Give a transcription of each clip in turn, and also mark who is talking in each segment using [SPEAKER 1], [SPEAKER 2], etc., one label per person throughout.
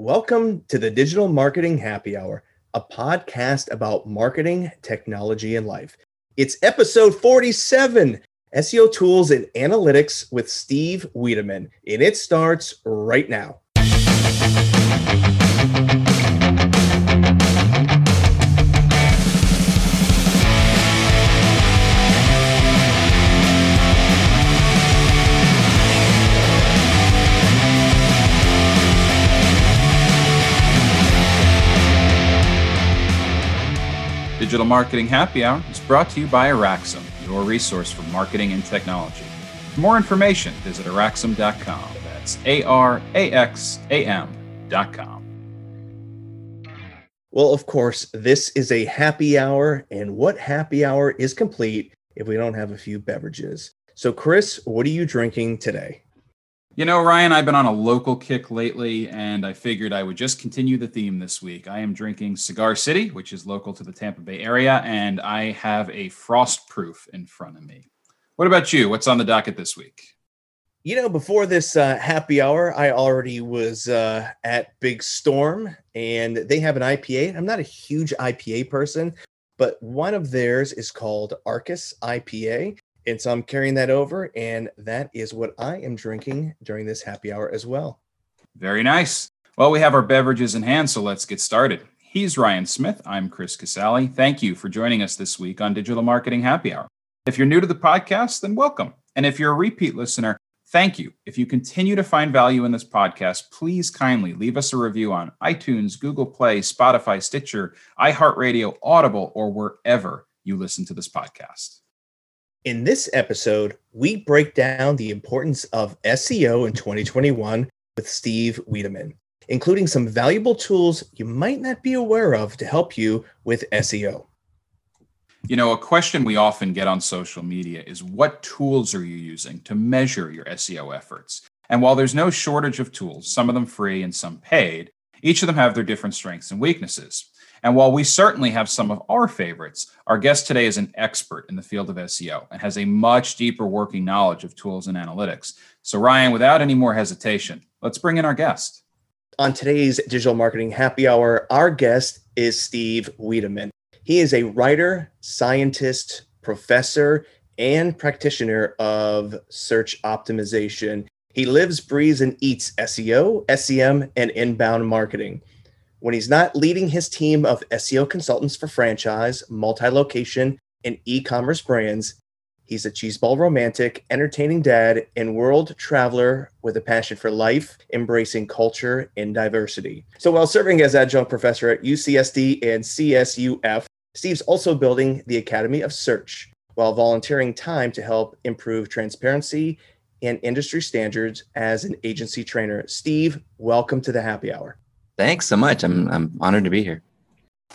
[SPEAKER 1] Welcome to the Digital Marketing Happy Hour, a podcast about marketing, technology, and life. It's episode 47 SEO Tools and Analytics with Steve Wiideman, and it starts right now.
[SPEAKER 2] Digital Marketing Happy Hour is brought to you by Araxam, your resource for marketing and technology. For more information, visit araxam.com. That's A R A X A M.com.
[SPEAKER 1] Well, of course, this is a happy hour, and what happy hour is complete if we don't have a few beverages? So, Chris, what are you drinking today?
[SPEAKER 2] You know, Ryan, I've been on a local kick lately, and I figured I would just continue the theme this week. I am drinking Cigar City, which is local to the Tampa Bay area, and I have a frost proof in front of me. What about you? What's on the docket this week?
[SPEAKER 1] You know, before this uh, happy hour, I already was uh, at Big Storm, and they have an IPA. I'm not a huge IPA person, but one of theirs is called Arcus IPA. And so I'm carrying that over, and that is what I am drinking during this happy hour as well.
[SPEAKER 2] Very nice. Well, we have our beverages in hand, so let's get started. He's Ryan Smith. I'm Chris Casale. Thank you for joining us this week on Digital Marketing Happy Hour. If you're new to the podcast, then welcome. And if you're a repeat listener, thank you. If you continue to find value in this podcast, please kindly leave us a review on iTunes, Google Play, Spotify, Stitcher, iHeartRadio, Audible, or wherever you listen to this podcast.
[SPEAKER 1] In this episode, we break down the importance of SEO in 2021 with Steve Wiideman, including some valuable tools you might not be aware of to help you with SEO.
[SPEAKER 2] You know, a question we often get on social media is what tools are you using to measure your SEO efforts? And while there's no shortage of tools, some of them free and some paid, each of them have their different strengths and weaknesses. And while we certainly have some of our favorites, our guest today is an expert in the field of SEO and has a much deeper working knowledge of tools and analytics. So, Ryan, without any more hesitation, let's bring in our guest.
[SPEAKER 1] On today's Digital Marketing Happy Hour, our guest is Steve Wiideman. He is a writer, scientist, professor, and practitioner of search optimization. He lives, breathes, and eats SEO, SEM, and inbound marketing. When he's not leading his team of SEO consultants for franchise, multi location, and e commerce brands, he's a cheeseball romantic, entertaining dad, and world traveler with a passion for life, embracing culture and diversity. So while serving as adjunct professor at UCSD and CSUF, Steve's also building the Academy of Search while volunteering time to help improve transparency and industry standards as an agency trainer. Steve, welcome to the happy hour.
[SPEAKER 3] Thanks so much. I'm I'm honored to be here.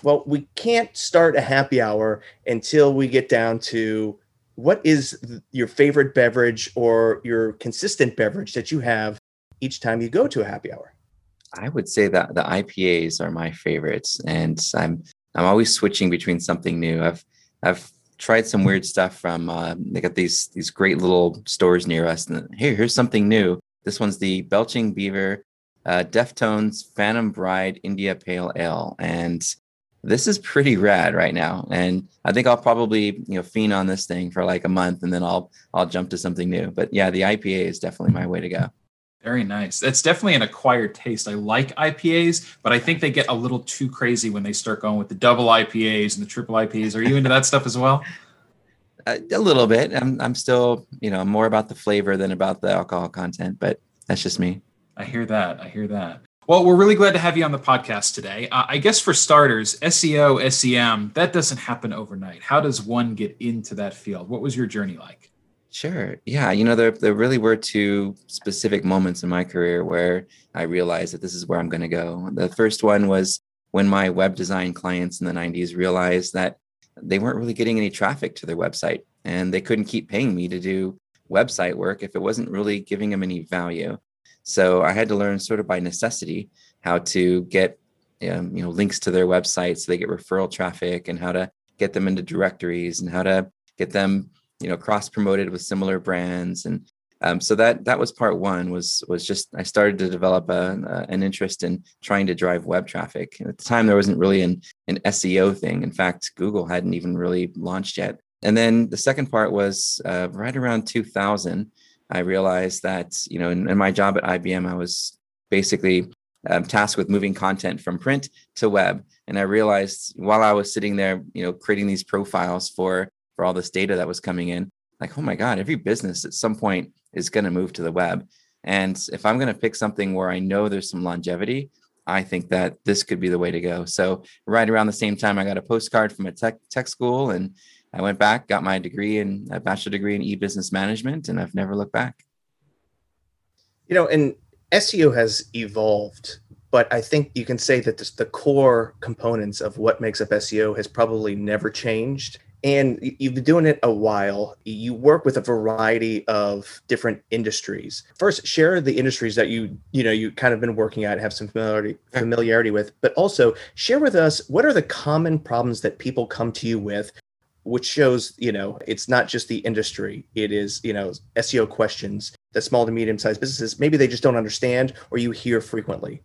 [SPEAKER 1] Well, we can't start a happy hour until we get down to what is your favorite beverage or your consistent beverage that you have each time you go to a happy hour.
[SPEAKER 3] I would say that the IPAs are my favorites, and I'm I'm always switching between something new. I've I've tried some weird stuff from uh, they got these these great little stores near us, and here here's something new. This one's the Belching Beaver uh, Deftones Phantom Bride India Pale Ale, and this is pretty rad right now. And I think I'll probably you know fiend on this thing for like a month, and then I'll I'll jump to something new. But yeah, the IPA is definitely my way to go.
[SPEAKER 2] Very nice. That's definitely an acquired taste. I like IPAs, but I think they get a little too crazy when they start going with the double IPAs and the triple IPAs. Are you into that stuff as well?
[SPEAKER 3] A, a little bit. I'm I'm still you know more about the flavor than about the alcohol content, but that's just me.
[SPEAKER 2] I hear that. I hear that. Well, we're really glad to have you on the podcast today. Uh, I guess for starters, SEO, SEM, that doesn't happen overnight. How does one get into that field? What was your journey like?
[SPEAKER 3] Sure. Yeah. You know, there, there really were two specific moments in my career where I realized that this is where I'm going to go. The first one was when my web design clients in the 90s realized that they weren't really getting any traffic to their website and they couldn't keep paying me to do website work if it wasn't really giving them any value. So I had to learn sort of by necessity how to get um, you know links to their website so they get referral traffic and how to get them into directories and how to get them you know cross promoted with similar brands and Um, so that that was part one. Was was just I started to develop a, a, an interest in trying to drive web traffic. And at the time, there wasn't really an an SEO thing. In fact, Google hadn't even really launched yet. And then the second part was uh, right around 2000. I realized that you know in, in my job at IBM, I was basically um, tasked with moving content from print to web. And I realized while I was sitting there, you know, creating these profiles for for all this data that was coming in, like, oh my God, every business at some point is going to move to the web. And if I'm going to pick something where I know there's some longevity, I think that this could be the way to go. So right around the same time, I got a postcard from a tech tech school, and I went back, got my degree in a bachelor degree in e-business management, and I've never looked back.
[SPEAKER 1] You know, and SEO has evolved, but I think you can say that this, the core components of what makes up SEO has probably never changed. And you've been doing it a while. You work with a variety of different industries. First share the industries that you you know you kind of been working at have some familiarity familiarity with but also share with us what are the common problems that people come to you with which shows you know it's not just the industry it is you know seo questions that small to medium sized businesses maybe they just don't understand or you hear frequently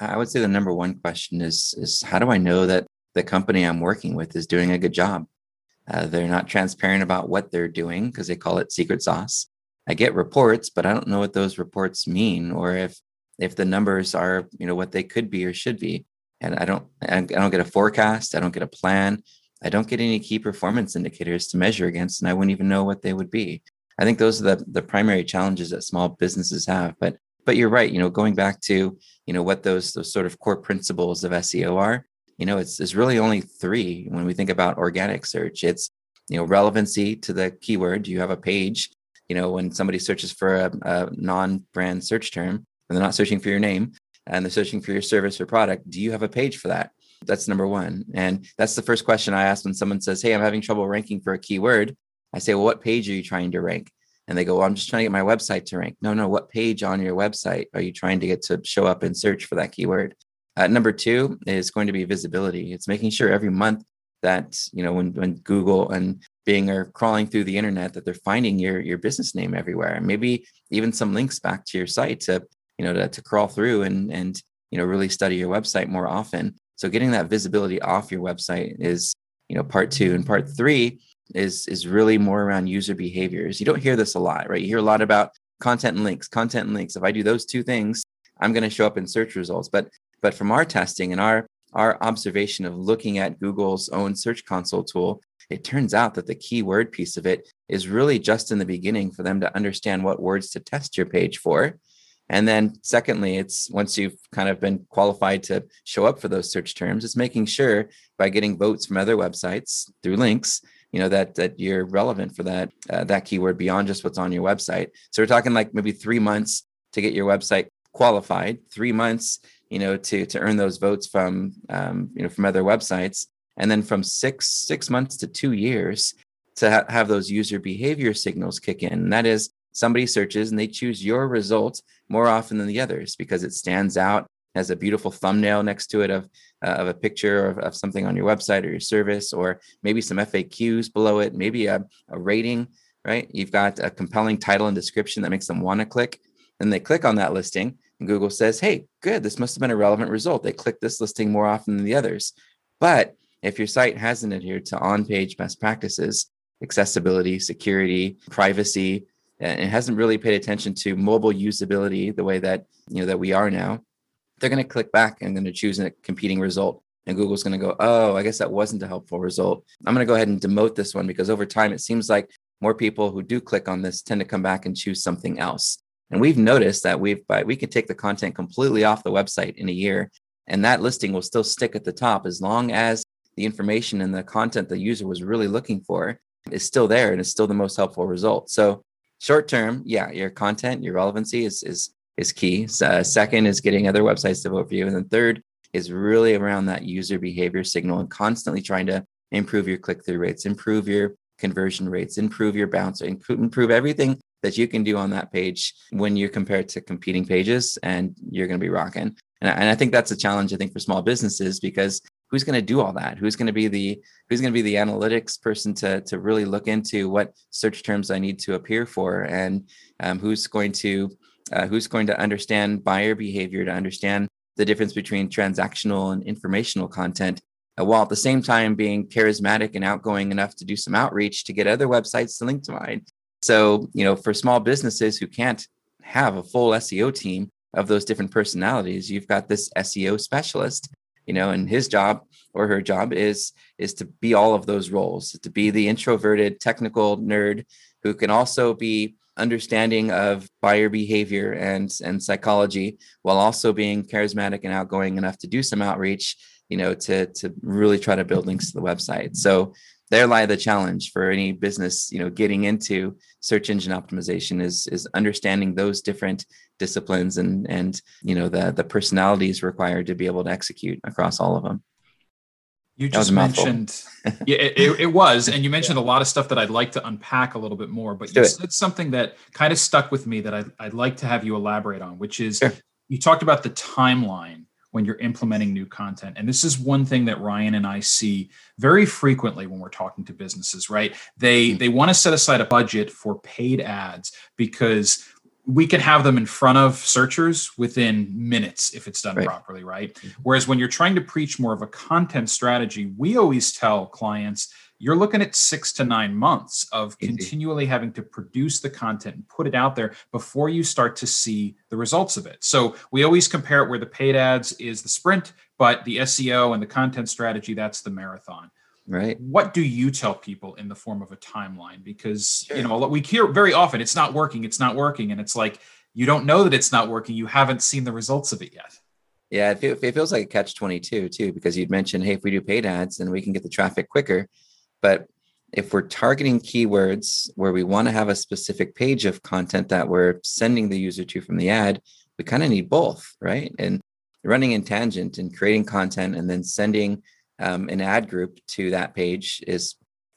[SPEAKER 3] i would say the number one question is is how do i know that the company i'm working with is doing a good job uh, they're not transparent about what they're doing because they call it secret sauce. I get reports, but I don't know what those reports mean or if if the numbers are you know what they could be or should be. And I don't I don't get a forecast. I don't get a plan. I don't get any key performance indicators to measure against, and I wouldn't even know what they would be. I think those are the the primary challenges that small businesses have. But but you're right. You know, going back to you know what those those sort of core principles of SEO are you know it's, it's really only three when we think about organic search it's you know relevancy to the keyword do you have a page you know when somebody searches for a, a non-brand search term and they're not searching for your name and they're searching for your service or product do you have a page for that that's number one. And that's the first question i ask when someone says hey i'm having trouble ranking for a keyword. I say well what page are you trying to rank? And they go well i'm just trying to get my website to rank. No no what page on your website are you trying to get to show up and search for that keyword? Uh, number two is going to be visibility. It's making sure every month that you know when when Google and Bing are crawling through the internet that they're finding your your business name everywhere, and maybe even some links back to your site to you know to, to crawl through and and you know really study your website more often. So getting that visibility off your website is you know part two, and part three is is really more around user behaviors. You don't hear this a lot, right? You hear a lot about content and links, content and links. If I do those two things, I'm going to show up in search results. But but from our testing and our our observation of looking at Google's own Search Console tool, it turns out that the keyword piece of it is really just in the beginning for them to understand what words to test your page for. And then, secondly, it's once you've kind of been qualified to show up for those search terms, it's making sure by getting votes from other websites through links, you know that that you're relevant for that uh, that keyword beyond just what's on your website. So we're talking like maybe three months to get your website qualified, three months you know, to to earn those votes from um, you know from other websites, and then from six six months to two years to ha- have those user behavior signals kick in. And that is somebody searches and they choose your result more often than the others because it stands out has a beautiful thumbnail next to it of uh, of a picture of, of something on your website or your service or maybe some faqs below it maybe a, a rating right you've got a compelling title and description that makes them want to click and they click on that listing and Google says, hey, good, this must have been a relevant result. They click this listing more often than the others. But if your site hasn't adhered to on page best practices, accessibility, security, privacy, and hasn't really paid attention to mobile usability the way that you know that we are now, they're going to click back and to choose a competing result. And Google's going to go, oh, I guess that wasn't a helpful result. I'm going to go ahead and demote this one because over time it seems like more people who do click on this tend to come back and choose something else. And we've noticed that we've by, we can take the content completely off the website in a year, and that listing will still stick at the top as long as the information and the content the user was really looking for is still there and is still the most helpful result. So short term, yeah, your content, your relevancy is is is key. Uh, second is getting other websites to vote for you, and then third is really around that user behavior signal and constantly trying to improve your click through rates, improve your conversion rates, improve your bounce, improve everything that you can do on that page when you're compared to competing pages and you're going to be rocking. And I, and I think that's a challenge, I think, for small businesses because who's going to do all that? Who's going to be the who's going to be the analytics person to to really look into what search terms i need to appear for? And um, who's going to uh, who's going to understand buyer behavior to understand the difference between transactional and informational content uh, while at the same time being charismatic and outgoing enough to do some outreach to get other websites to link to mine? So you know for small businesses who can't have a full seo team of those different personalities you've got this seo specialist you know and his job or her job is is to be all of those roles to be the introverted technical nerd who can also be understanding of buyer behavior and and psychology while also being charismatic and outgoing enough to do some outreach you know to to really try to build links to the website. So there lie the challenge for any business you know getting into search engine optimization is is understanding those different disciplines and and you know the the personalities required to be able to execute across all of them.
[SPEAKER 2] You just mentioned yeah it, it, was and you mentioned a lot of stuff that i'd like to unpack a little bit more but you said something that kind of stuck with me that I, would like to have you elaborate on which is sure. you talked about the timeline when you're implementing new content. And this is one thing that Ryan and I see very frequently when we're talking to businesses, right? They mm-hmm. they want to set aside a budget for paid ads because we can have them in front of searchers within minutes if it's done right. properly, right? Mm-hmm. Whereas when you're trying to preach more of a content strategy, we always tell clients you're looking at six to nine months of continually having to produce the content and put it out there before you start to see the results of it. So we always compare it where the paid ads is the sprint, but the SEO and the content strategy, that's the marathon.
[SPEAKER 3] Right.
[SPEAKER 2] What do you tell people in the form of a timeline? Because, sure. you know, we hear very often it's not working, it's not working. And it's like, you don't know that it's not working. You haven't seen the results of it yet.
[SPEAKER 3] Yeah, it feels like a catch 22 too, because you'd mentioned, hey, if we do paid ads, then we can get the traffic quicker. But if we're targeting keywords where we want to have a specific page of content that we're sending the user to from the ad, we kind of need both, right? And running in tangent and creating content and then sending um, an ad group to that page is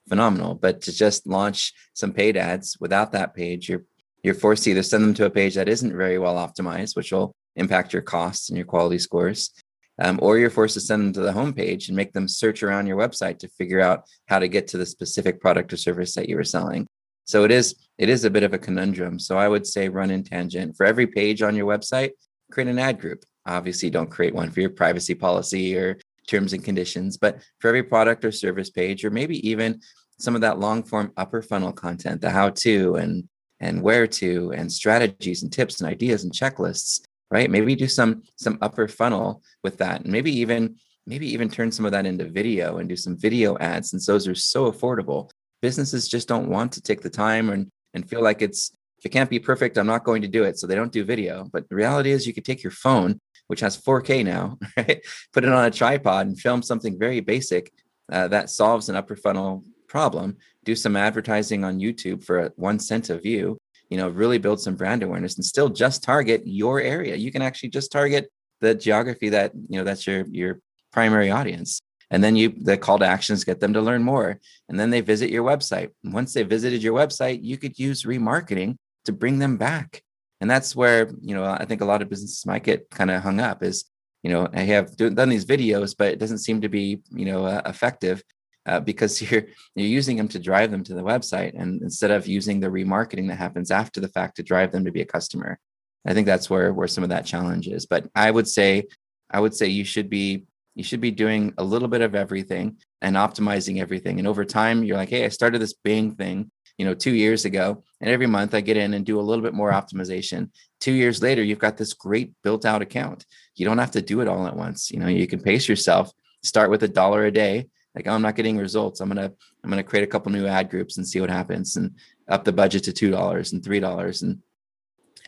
[SPEAKER 3] phenomenal. But to just launch some paid ads without that page, you're you're forced to either send them to a page that isn't very well optimized, which will impact your costs and your quality scores, um, or you're forced to send them to the homepage and make them search around your website to figure out how to get to the specific product or service that you were selling. So it is it is a bit of a conundrum. So I would say run in tangent for every page on your website, create an ad group. Obviously, don't create one for your privacy policy or terms and conditions, but for every product or service page, or maybe even some of that long form upper funnel content, the how to and and where to and strategies and tips and ideas and checklists right? Maybe do some some upper funnel with that and maybe even maybe even turn some of that into video and do some video ads since those are so affordable. Businesses just don't want to take the time and and feel like it's if it can't be perfect i'm not going to do it. So they don't do video. But the reality is you could take your phone which has 4k now right? Put it on a tripod and film something very basic uh, that solves an upper funnel problem. Do some advertising on youtube for a one cent a view you know really build some brand awareness and still just target your area. You can actually just target the geography that you know that's your your primary audience. And then you the call to actions get them to learn more. And then they visit your website. And once they visited your website you could use remarketing to bring them back. And that's where you know i think a lot of businesses might get kind of hung up is you know i have done these videos but it doesn't seem to be you know uh, effective uh, because you're you're using them to drive them to the website and instead of using the remarketing that happens after the fact to drive them to be a customer. I think that's where where some of that challenge is. But i would say i would say you should be you should be doing a little bit of everything and optimizing everything. And over time you're like hey i started this bing thing you know 2 years ago and every month i get in and do a little bit more optimization. 2 years later you've got this great built out account. You don't have to do it all at once. You know you can pace yourself. Start with a dollar a day. Like oh, i'm not getting results. I'm gonna i'm gonna create a couple new ad groups and see what happens and up the budget to two dollars and three dollars. And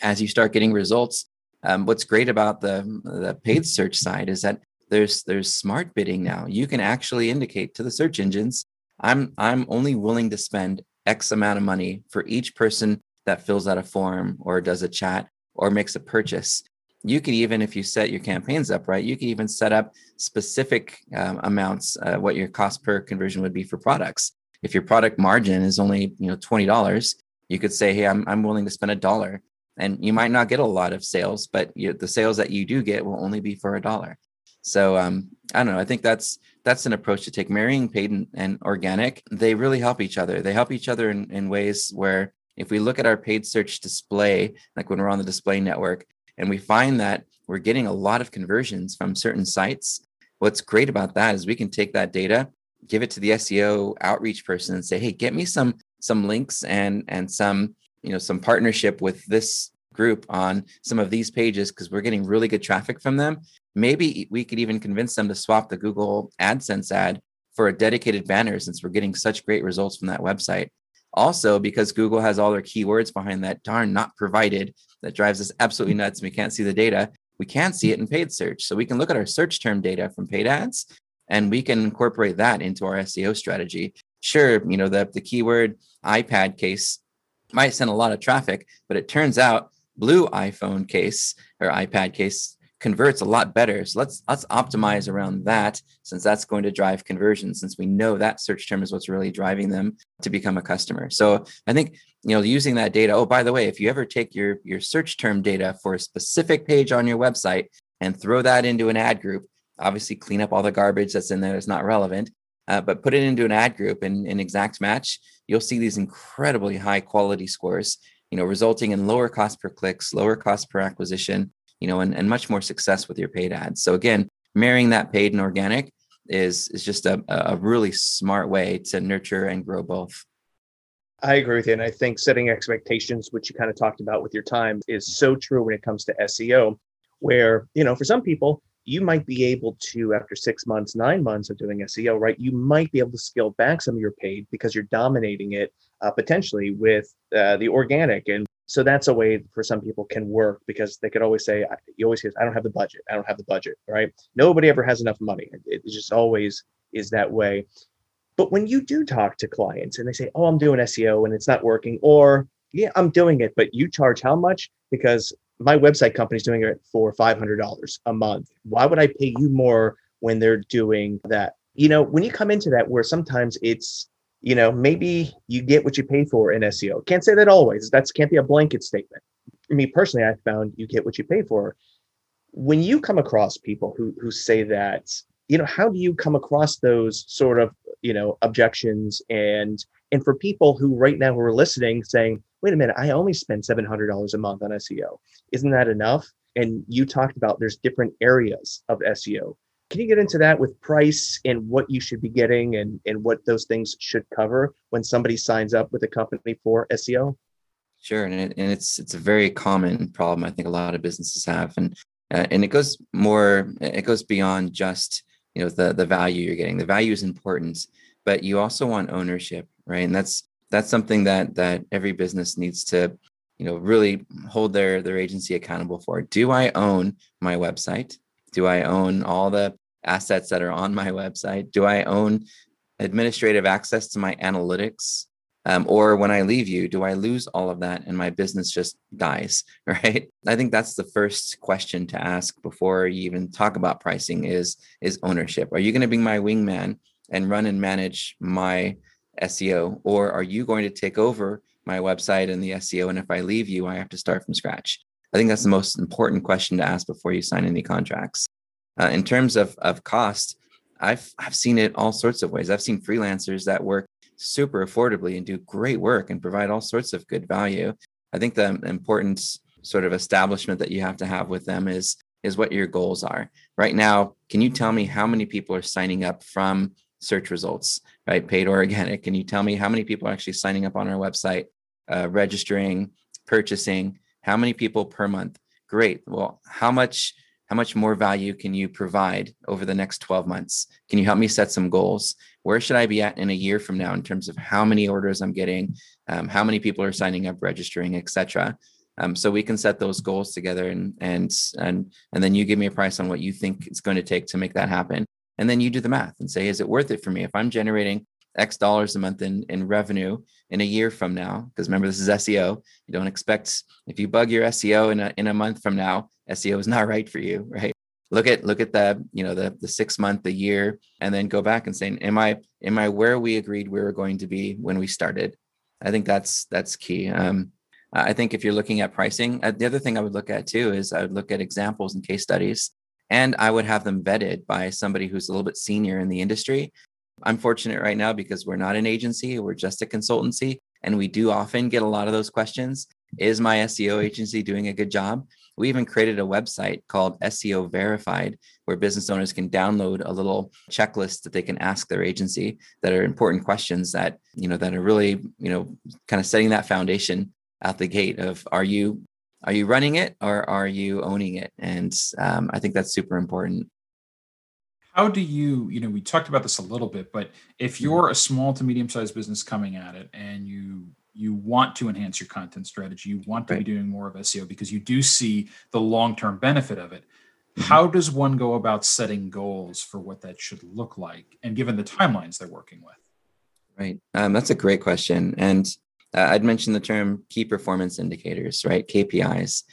[SPEAKER 3] as you start getting results um, what's great about the the paid search side is that there's there's smart bidding now. You can actually indicate to the search engines i'm i'm only willing to spend x amount of money for each person that fills out a form or does a chat or makes a purchase. You could even if you set your campaigns up right you could even set up specific um, amounts uh, what your cost per conversion would be for products. If your product margin is only you know $20 you could say hey i'm, I'm willing to spend a dollar. And you might not get a lot of sales but you, the sales that you do get will only be for a dollar. So um, I don't know. I think that's that's an approach to take. Marrying paid and, and organic, they really help each other. They help each other in, in ways where if we look at our paid search display, like when we're on the display network, and we find that we're getting a lot of conversions from certain sites, what's great about that is we can take that data, give it to the SEO outreach person and say, hey, get me some some links and and some you know some partnership with this group on some of these pages because we're getting really good traffic from them. Maybe we could even convince them to swap the Google AdSense ad for a dedicated banner since we're getting such great results from that website. Also, because Google has all their keywords behind that darn not provided that drives us absolutely nuts. and We can't see the data. We can see it in paid search. So we can look at our search term data from paid ads and we can incorporate that into our SEO strategy. Sure, you know, the, the keyword iPad case might send a lot of traffic, but it turns out blue iPhone case or iPad case converts a lot better. So let's let's optimize around that since that's going to drive conversion since we know that search term is what's really driving them to become a customer. So I think you know using that data. Oh, by the way, if you ever take your your search term data for a specific page on your website and throw that into an ad group, obviously clean up all the garbage that's in there that's not relevant. Uh, but put it into an ad group and in exact match, you'll see these incredibly high quality scores, you know, resulting in lower cost per clicks, lower cost per acquisition, you know, and, and much more success with your paid ads. So again, marrying that paid and organic is is just a, a really smart way to nurture and grow both.
[SPEAKER 1] I agree with you. And I think setting expectations, which you kind of talked about with your time, is so true when it comes to SEO, where, you know, for some people, you might be able to, after six months, nine months of doing SEO, right? You might be able to scale back some of your paid because you're dominating it uh, potentially with uh, the organic. And so that's a way for some people can work because they could always say you always hear i don't have the budget. I don't have the budget right? Nobody ever has enough money. It, just always is that way. But when you do talk to clients and they say oh i'm doing seo and it's not working or yeah i'm doing it but you charge how much? Because my website company's doing it for $500 a month. Why would i pay you more when they're doing that? You know when you come into that where sometimes it's you know, maybe you get what you pay for in SEO. Can't say that always. That can't be a blanket statement. Me personally, I found you get what you pay for. When you come across people who who say that, you know, how do you come across those sort of, you know, objections and and for people who right now who are listening saying, wait a minute, I only spend $700 a month on SEO. Isn't that enough? And you talked about there's different areas of SEO. Can you get into that with price and what you should be getting and, and what those things should cover when somebody signs up with a company for SEO?
[SPEAKER 3] Sure, and, it, and it's it's a very common problem I think a lot of businesses have, and uh, and it goes more it goes beyond just you know the the value you're getting. The value is important, but you also want ownership, right? And that's that's something that that every business needs to you know really hold their their agency accountable for. Do I own my website? Do I own all the assets that are on my website? Do I own administrative access to my analytics? Um, or when I leave you, do I lose all of that and my business just dies? Right. I think that's the first question to ask before you even talk about pricing is is ownership. Are you going to be my wingman and run and manage my SEO, or are you going to take over my website and the SEO? And if I leave you, I have to start from scratch. I think that's the most important question to ask before you sign any contracts. Uh, in terms of of cost, I've I've seen it all sorts of ways. I've seen freelancers that work super affordably and do great work and provide all sorts of good value. I think the important sort of establishment that you have to have with them is is what your goals are. Right now, can you tell me how many people are signing up from search results, right? Paid or organic. Can you tell me how many people are actually signing up on our website, uh, registering, purchasing? How many people per month? Great. Well, how much how much more value can you provide over the next 12 months? Can you help me set some goals? Where should I be at in a year from now in terms of how many orders I'm getting, um, how many people are signing up, registering, etc. Um, so we can set those goals together, and and and and then you give me a price on what you think it's going to take to make that happen, and then you do the math and say, is it worth it for me if I'm generating X dollars a month in, in revenue in a year from now. Because remember, this is SEO. You don't expect if you bug your SEO in a in a month from now, SEO is not right for you, right? Look at look at the you know the the six month, the year, and then go back and say, am I am I where we agreed we were going to be when we started? I think that's that's key. Um, I think if you're looking at pricing, uh, the other thing I would look at too is I would look at examples and case studies and I would have them vetted by somebody who's a little bit senior in the industry. I'm fortunate right now because we're not an agency, we're just a consultancy, and we do often get a lot of those questions. Is my SEO agency doing a good job? We even created a website called SEO Verified, where business owners can download a little checklist that they can ask their agency that are important questions that, you know, that are really, you know, kind of setting that foundation out the gate of are you are you running it or are you owning it? And um, I think that's super important.
[SPEAKER 2] How do you, you know, we talked about this a little bit, but if mm-hmm. you're a small to medium sized business coming at it and you you want to enhance your content strategy, you want to right. be doing more of SEO because you do see the long term benefit of it. Mm-hmm. How does one go about setting goals for what that should look like, and given the timelines they're working with?
[SPEAKER 3] Right, um, that's a great question, and uh, I'd mentioned the term key performance indicators, right? KPIs.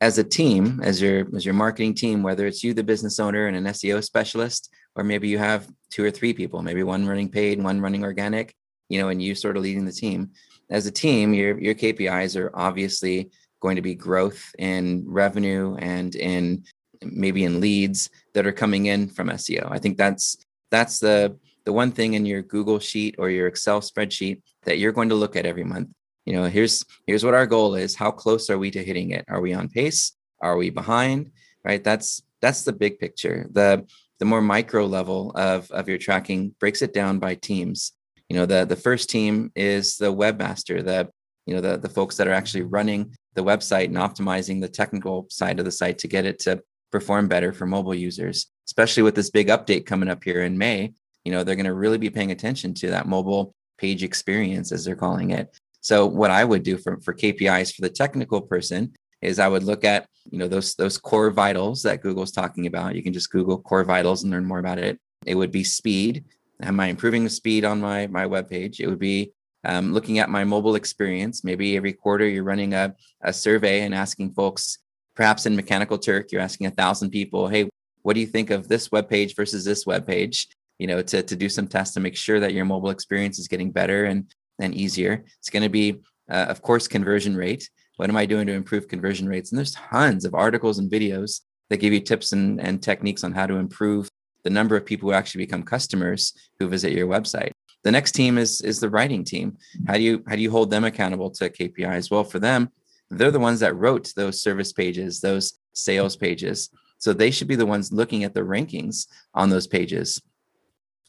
[SPEAKER 3] As a team, as your as your marketing team, whether it's you, the business owner, and an SEO specialist, or maybe you have two or three people, maybe one running paid, one running organic, you know, and you sort of leading the team. As a team, your your KPIs are obviously going to be growth in revenue and in maybe in leads that are coming in from SEO. I think that's that's the the one thing in your Google sheet or your Excel spreadsheet that you're going to look at every month. You know, here's here's what our goal is. How close are we to hitting it? Are we on pace? Are we behind? Right? That's that's the big picture. The the more micro level of of your tracking breaks it down by teams. You know, the the first team is the webmaster, the you know the the folks that are actually running the website and optimizing the technical side of the site to get it to perform better for mobile users. Especially with this big update coming up here in May you know they're going to really be paying attention to that mobile page experience as they're calling it. So what i would do for, for kpis for the technical person is i would look at you know those those core vitals that google's talking about. You can just google core vitals and learn more about it. It would be speed am i improving the speed on my my web page it would be um, looking at my mobile experience maybe every quarter you're running a, a survey and asking folks perhaps in mechanical turk you're asking a thousand people hey what do you think of this web page versus this web page you know, to, to do some tests to make sure that your mobile experience is getting better and, and easier. It's going to be, uh, of course, conversion rate. What am I doing to improve conversion rates? And there's tons of articles and videos that give you tips and, and techniques on how to improve the number of people who actually become customers who visit your website. The next team is is the writing team. How do you how do you hold them accountable to KPIs? Well, for them, they're the ones that wrote those service pages, those sales pages. So they should be the ones looking at the rankings on those pages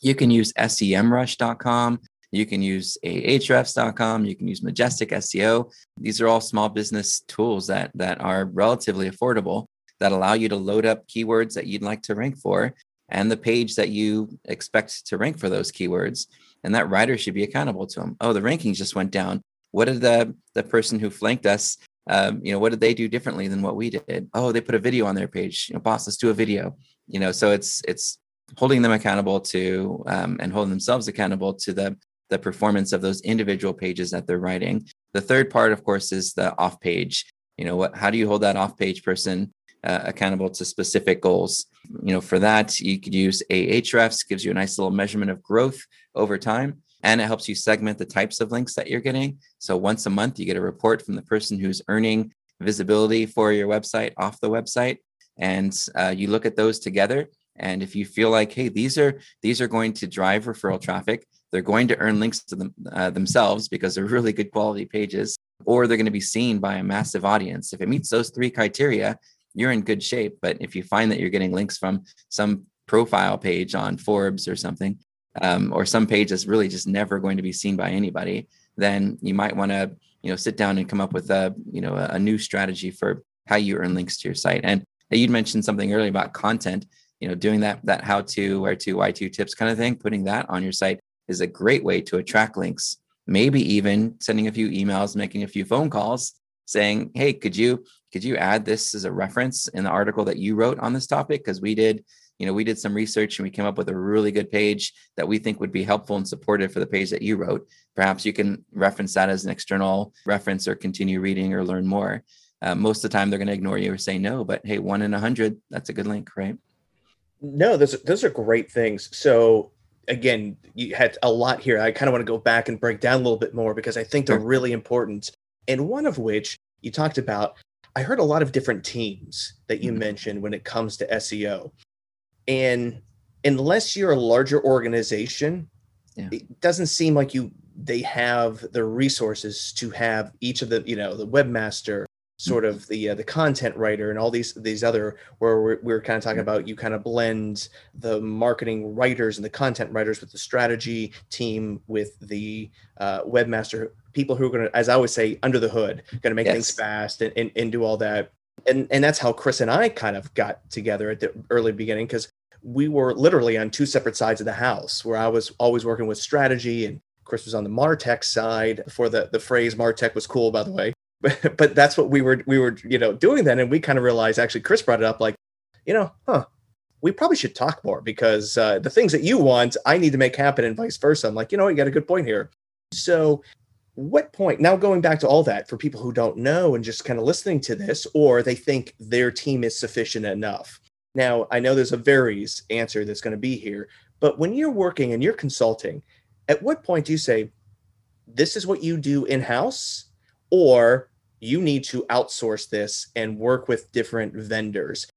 [SPEAKER 3] you can use semrush.com. You can use ahrefs.com. You can use Majestic SEO. These are all small business tools that, that are relatively affordable that allow you to load up keywords that you'd like to rank for and the page that you expect to rank for those keywords. And that writer should be accountable to them. Oh, the rankings just went down. What did the, the person who flanked us, um, you know, what did they do differently than what we did? Oh, they put a video on their page. You know, boss, let's do a video. You know, so it's it's holding them accountable to um, and holding themselves accountable to the the performance of those individual pages that they're writing. The third part, of course, is the off page. You know, what? How do you hold that off page person uh, accountable to specific goals? You know, for that you could use Ahrefs, gives you a nice little measurement of growth over time, and it helps you segment the types of links that you're getting. So once a month, you get a report from the person who's earning visibility for your website off the website, and uh, you look at those together and if you feel like, hey, these are these are going to drive referral traffic, they're going to earn links to them uh, themselves because they're really good quality pages, or they're going to be seen by a massive audience. If it meets those three criteria, you're in good shape. But if you find that you're getting links from some profile page on Forbes or something, um, or some page that's really just never going to be seen by anybody, then you might want to you know sit down and come up with a you know a, a new strategy for how you earn links to your site. And you'd mentioned something earlier about content you know doing that that how to where to why to tips kind of thing putting that on your site is a great way to attract links maybe even sending a few emails making a few phone calls saying hey could you could you add this as a reference in the article that you wrote on this topic because we did you know we did some research and we came up with a really good page that we think would be helpful and supportive for the page that you wrote perhaps you can reference that as an external reference or continue reading or learn more uh, most of the time they're going to ignore you or say no but hey one in a hundred that's a good link right
[SPEAKER 1] no, those those are great things. So again, you had a lot here. I kind of want to go back and break down a little bit more because I think they're really important. And one of which you talked about I heard a lot of different teams that you mm-hmm. mentioned when it comes to SEO. And unless you're a larger organization, yeah. it doesn't seem like you they have the resources to have each of the you know the webmaster sort of the uh, the content writer and all these these other where we're, we're kind of talking about you kind of blend the marketing writers and the content writers with the strategy team with the uh, webmaster people who are going to as i always say under the hood going to make yes. things fast and, and, and do all that. And and that's how chris and i kind of got together at the early beginning because we were literally on two separate sides of the house where i was always working with strategy and chris was on the martech side before the, the phrase martech was cool by the way but, that's what we were we were you know doing then. And we kind of realized actually chris brought it up like you know huh we probably should talk more because uh, the things that you want i need to make happen and vice versa. I'm like you know you got a good point here. So what point now going back to all that for people who don't know and just kind of listening to this or they think their team is sufficient enough. Now i know there's a varies answer that's going to be here but when you're working and you're consulting at what point do you say this is what you do in house or you need to outsource this and work with different vendors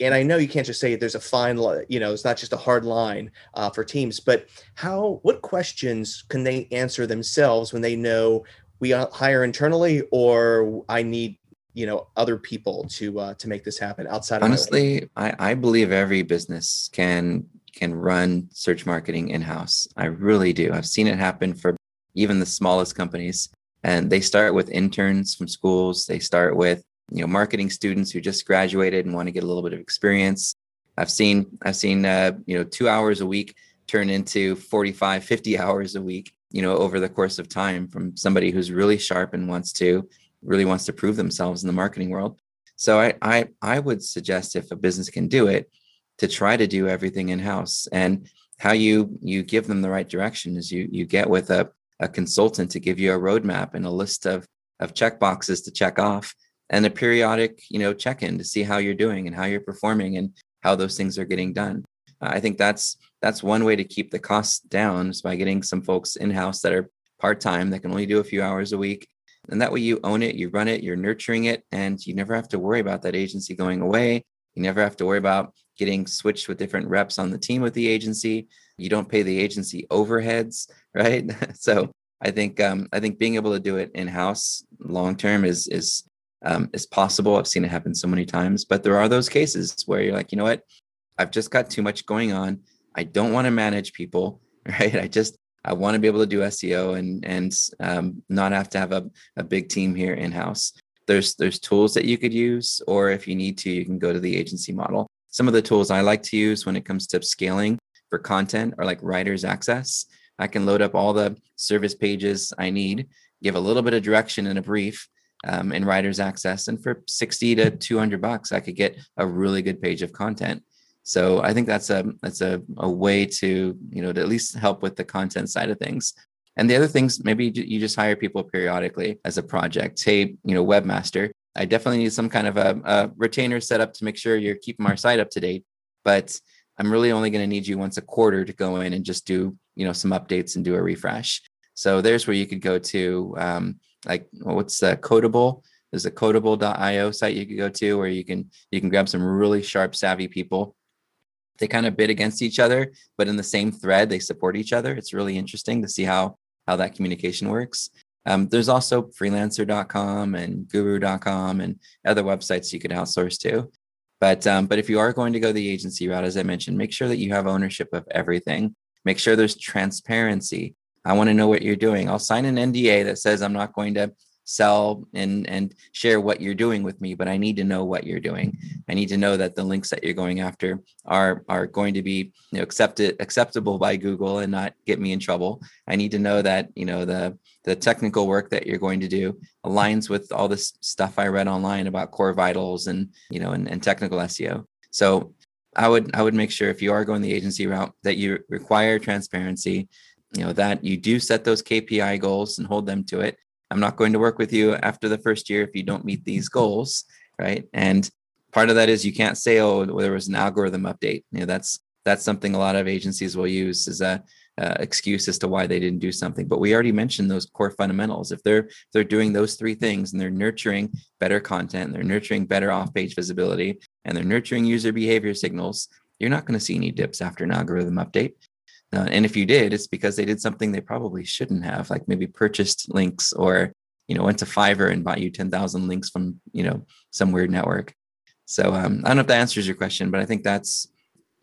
[SPEAKER 1] and I know you can't just say there's a fine, you know, it's not just a hard line uh, for teams, but how, what questions can they answer themselves when they know we hire internally or I need, you know, other people to uh, to make this happen outside.
[SPEAKER 3] Honestly, I, I believe every business can can run search marketing in house. I really do. I've seen it happen for even the smallest companies and they start with interns from schools. They start with you know marketing students who just graduated and want to get a little bit of experience. I've seen i've seen uh, you know two hours a week turn into 45 50 hours a week you know over the course of time from somebody who's really sharp and wants to really wants to prove themselves in the marketing world. So i i, I would suggest if a business can do it to try to do everything in house and how you you give them the right direction is you you get with a a consultant to give you a roadmap and a list of of check boxes to check off and a periodic you know check in to see how you're doing and how you're performing and how those things are getting done. I think that's that's one way to keep the costs down is by getting some folks in house that are part-time that can only do a few hours a week. And that way you own it you run it you're nurturing it and you never have to worry about that agency going away. You never have to worry about getting switched with different reps on the team with the agency you don't pay the agency overheads right? So i think um, i think being able to do it in house long term is is um, is possible. I've seen it happen so many times but there are those cases where you're like you know what? I've just got too much going on. I don't want to manage people right? I just i want to be able to do seo and and um, not have to have a, a big team here in house there's there's tools that you could use or if you need to you can go to the agency model. Some of the tools i like to use when it comes to scaling for content or like WriterAccess. I can load up all the service pages I need, give a little bit of direction and a brief um, in WriterAccess. And for 60 to 200 bucks, I could get a really good page of content. So I think that's a that's a, a way to you know to at least help with the content side of things. And the other things, maybe you just hire people periodically as a project. Say, you know, webmaster. I definitely need some kind of a, a retainer set up to make sure you're keeping our site up to date. But I'm really only going to need you once a quarter to go in and just do, you know, some updates and do a refresh. So there's where you could go to, um, like, what's the Codeable? There's a Codeable.io site you could go to where you can you can grab some really sharp, savvy people. They kind of bid against each other, but in the same thread, they support each other. It's really interesting to see how how that communication works. Um, there's also freelancer.com and guru.com and other websites you could outsource to. But um, but if you are going to go the agency route, as I mentioned, make sure that you have ownership of everything. Make sure there's transparency. I want to know what you're doing. I'll sign an NDA that says I'm not going to sell and and share what you're doing with me but i need to know what you're doing. I need to know that the links that you're going after are are going to be you know accepted acceptable by google and not get me in trouble. I need to know that you know the the technical work that you're going to do aligns with all this stuff i read online about core vitals and you know and, and technical seo so i would i would make sure if you are going the agency route that you require transparency you know that you do set those kpi goals and hold them to it I'm not going to work with you after the first year if you don't meet these goals, right? And part of that is you can't say, oh, there was an algorithm update. You know, that's that's something a lot of agencies will use as a uh, excuse as to why they didn't do something. But we already mentioned those core fundamentals. If they're if they're doing those three things and they're nurturing better content, they're nurturing better off-page visibility, and they're nurturing user behavior signals, you're not going to see any dips after an algorithm update. Uh, and if you did, it's because they did something they probably shouldn't have, like maybe purchased links or you know went to Fiverr and bought you ten thousand links from you know some weird network. So um, I don't know if that answers your question, but I think that's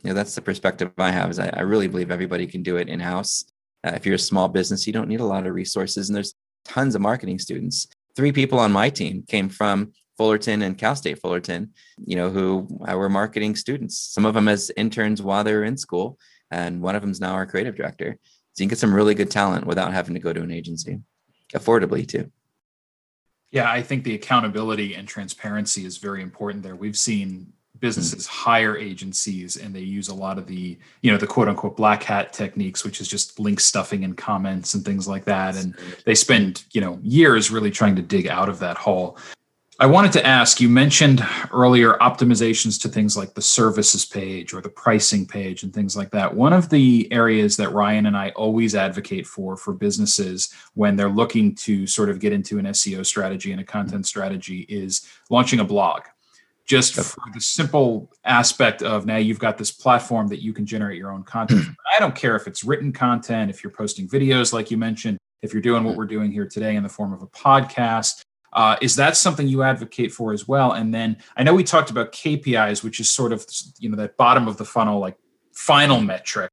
[SPEAKER 3] you know that's the perspective I have. Is I, I really believe everybody can do it in house. Uh, if you're a small business, you don't need a lot of resources, and there's tons of marketing students. Three people on my team came from Fullerton and Cal State Fullerton, you know, who were marketing students. Some of them as interns while they were in school, and one of them is now our creative director. So you can get some really good talent without having to go to an agency, affordably too.
[SPEAKER 2] Yeah, I think the accountability and transparency is very important there. We've seen businesses hmm. hire agencies and they use a lot of the you know the quote unquote black hat techniques which is just link stuffing and comments and things like that and they spend you know years really trying to dig out of that hole I wanted to ask you mentioned earlier optimizations to things like the services page or the pricing page and things like that. One of the areas that Ryan and I always advocate for for businesses when they're looking to sort of get into an SEO strategy and a content strategy is launching a blog. Just for the simple aspect of now you've got this platform that you can generate your own content. I don't care if it's written content, if you're posting videos like you mentioned, if you're doing what mm. we're doing here today in the form of a podcast uh, is that something you advocate for as well? And then I know we talked about KPIs, which is sort of you know that bottom of the funnel, like final metric.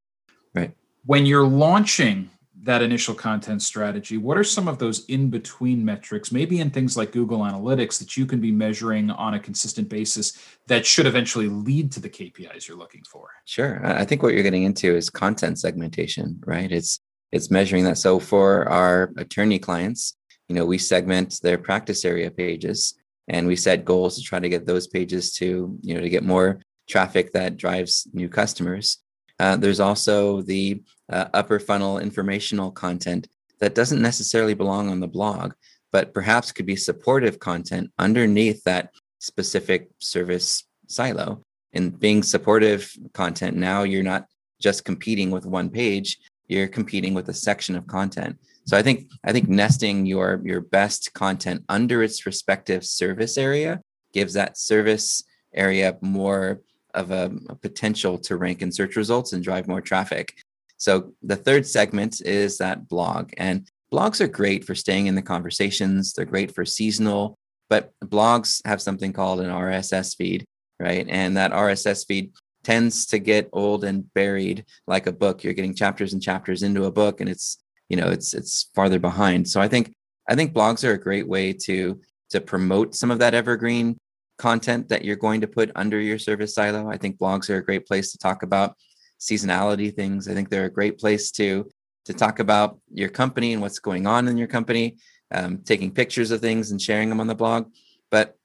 [SPEAKER 3] Right.
[SPEAKER 2] When you're launching that initial content strategy, what are some of those in between metrics, maybe in things like Google Analytics, that you can be measuring on a consistent basis that should eventually lead to the KPIs you're looking for?
[SPEAKER 3] Sure. I think what you're getting into is content segmentation, right? It's it's measuring that. So for our attorney clients, you know we segment their practice area pages and we set goals to try to get those pages to you know to get more traffic that drives new customers. Uh, there's also the uh, upper funnel informational content that doesn't necessarily belong on the blog but perhaps could be supportive content underneath that specific service silo. And being supportive content now you're not just competing with one page you're competing with a section of content so I think I think nesting your your best content under its respective service area gives that service area more of a, a, potential to rank in search results and drive more traffic. So the third segment is that blog and blogs are great for staying in the conversations. They're great for seasonal, but blogs have something called an RSS feed, right? And that RSS feed tends to get old and buried like a book. You're getting chapters and chapters into a book and it's you know it's it's farther behind. So i think i think blogs are a great way to to promote some of that evergreen content that you're going to put under your service silo. I think blogs are a great place to talk about seasonality things. I think they're a great place to to talk about your company and what's going on in your company um, taking pictures of things and sharing them on the blog. But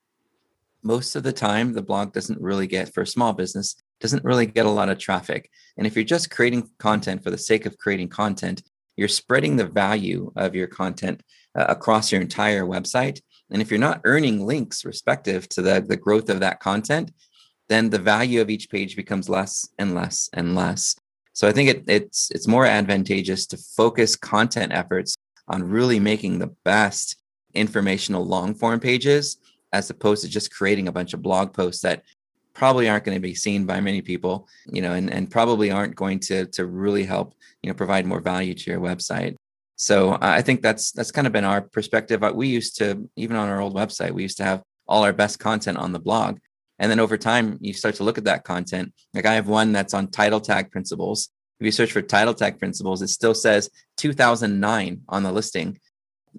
[SPEAKER 3] most of the time the blog doesn't really get for a small business doesn't really get a lot of traffic. And if you're just creating content for the sake of creating content you're spreading the value of your content uh, across your entire website. And if you're not earning links respective to the, the growth of that content, then the value of each page becomes less and less and less. So I think it, it's it's more advantageous to focus content efforts on really making the best informational long form pages as opposed to just creating a bunch of blog posts that probably aren't going to be seen by many people, you know, and, and probably aren't going to to really help, you know, provide more value to your website. So I think that's that's kind of been our perspective. Uh, we used to even on our old website, we used to have all our best content on the blog. And then over time, you start to look at that content. Like I have one that's on title tag principles. If you search for title tag principles, it still says 2009 on the listing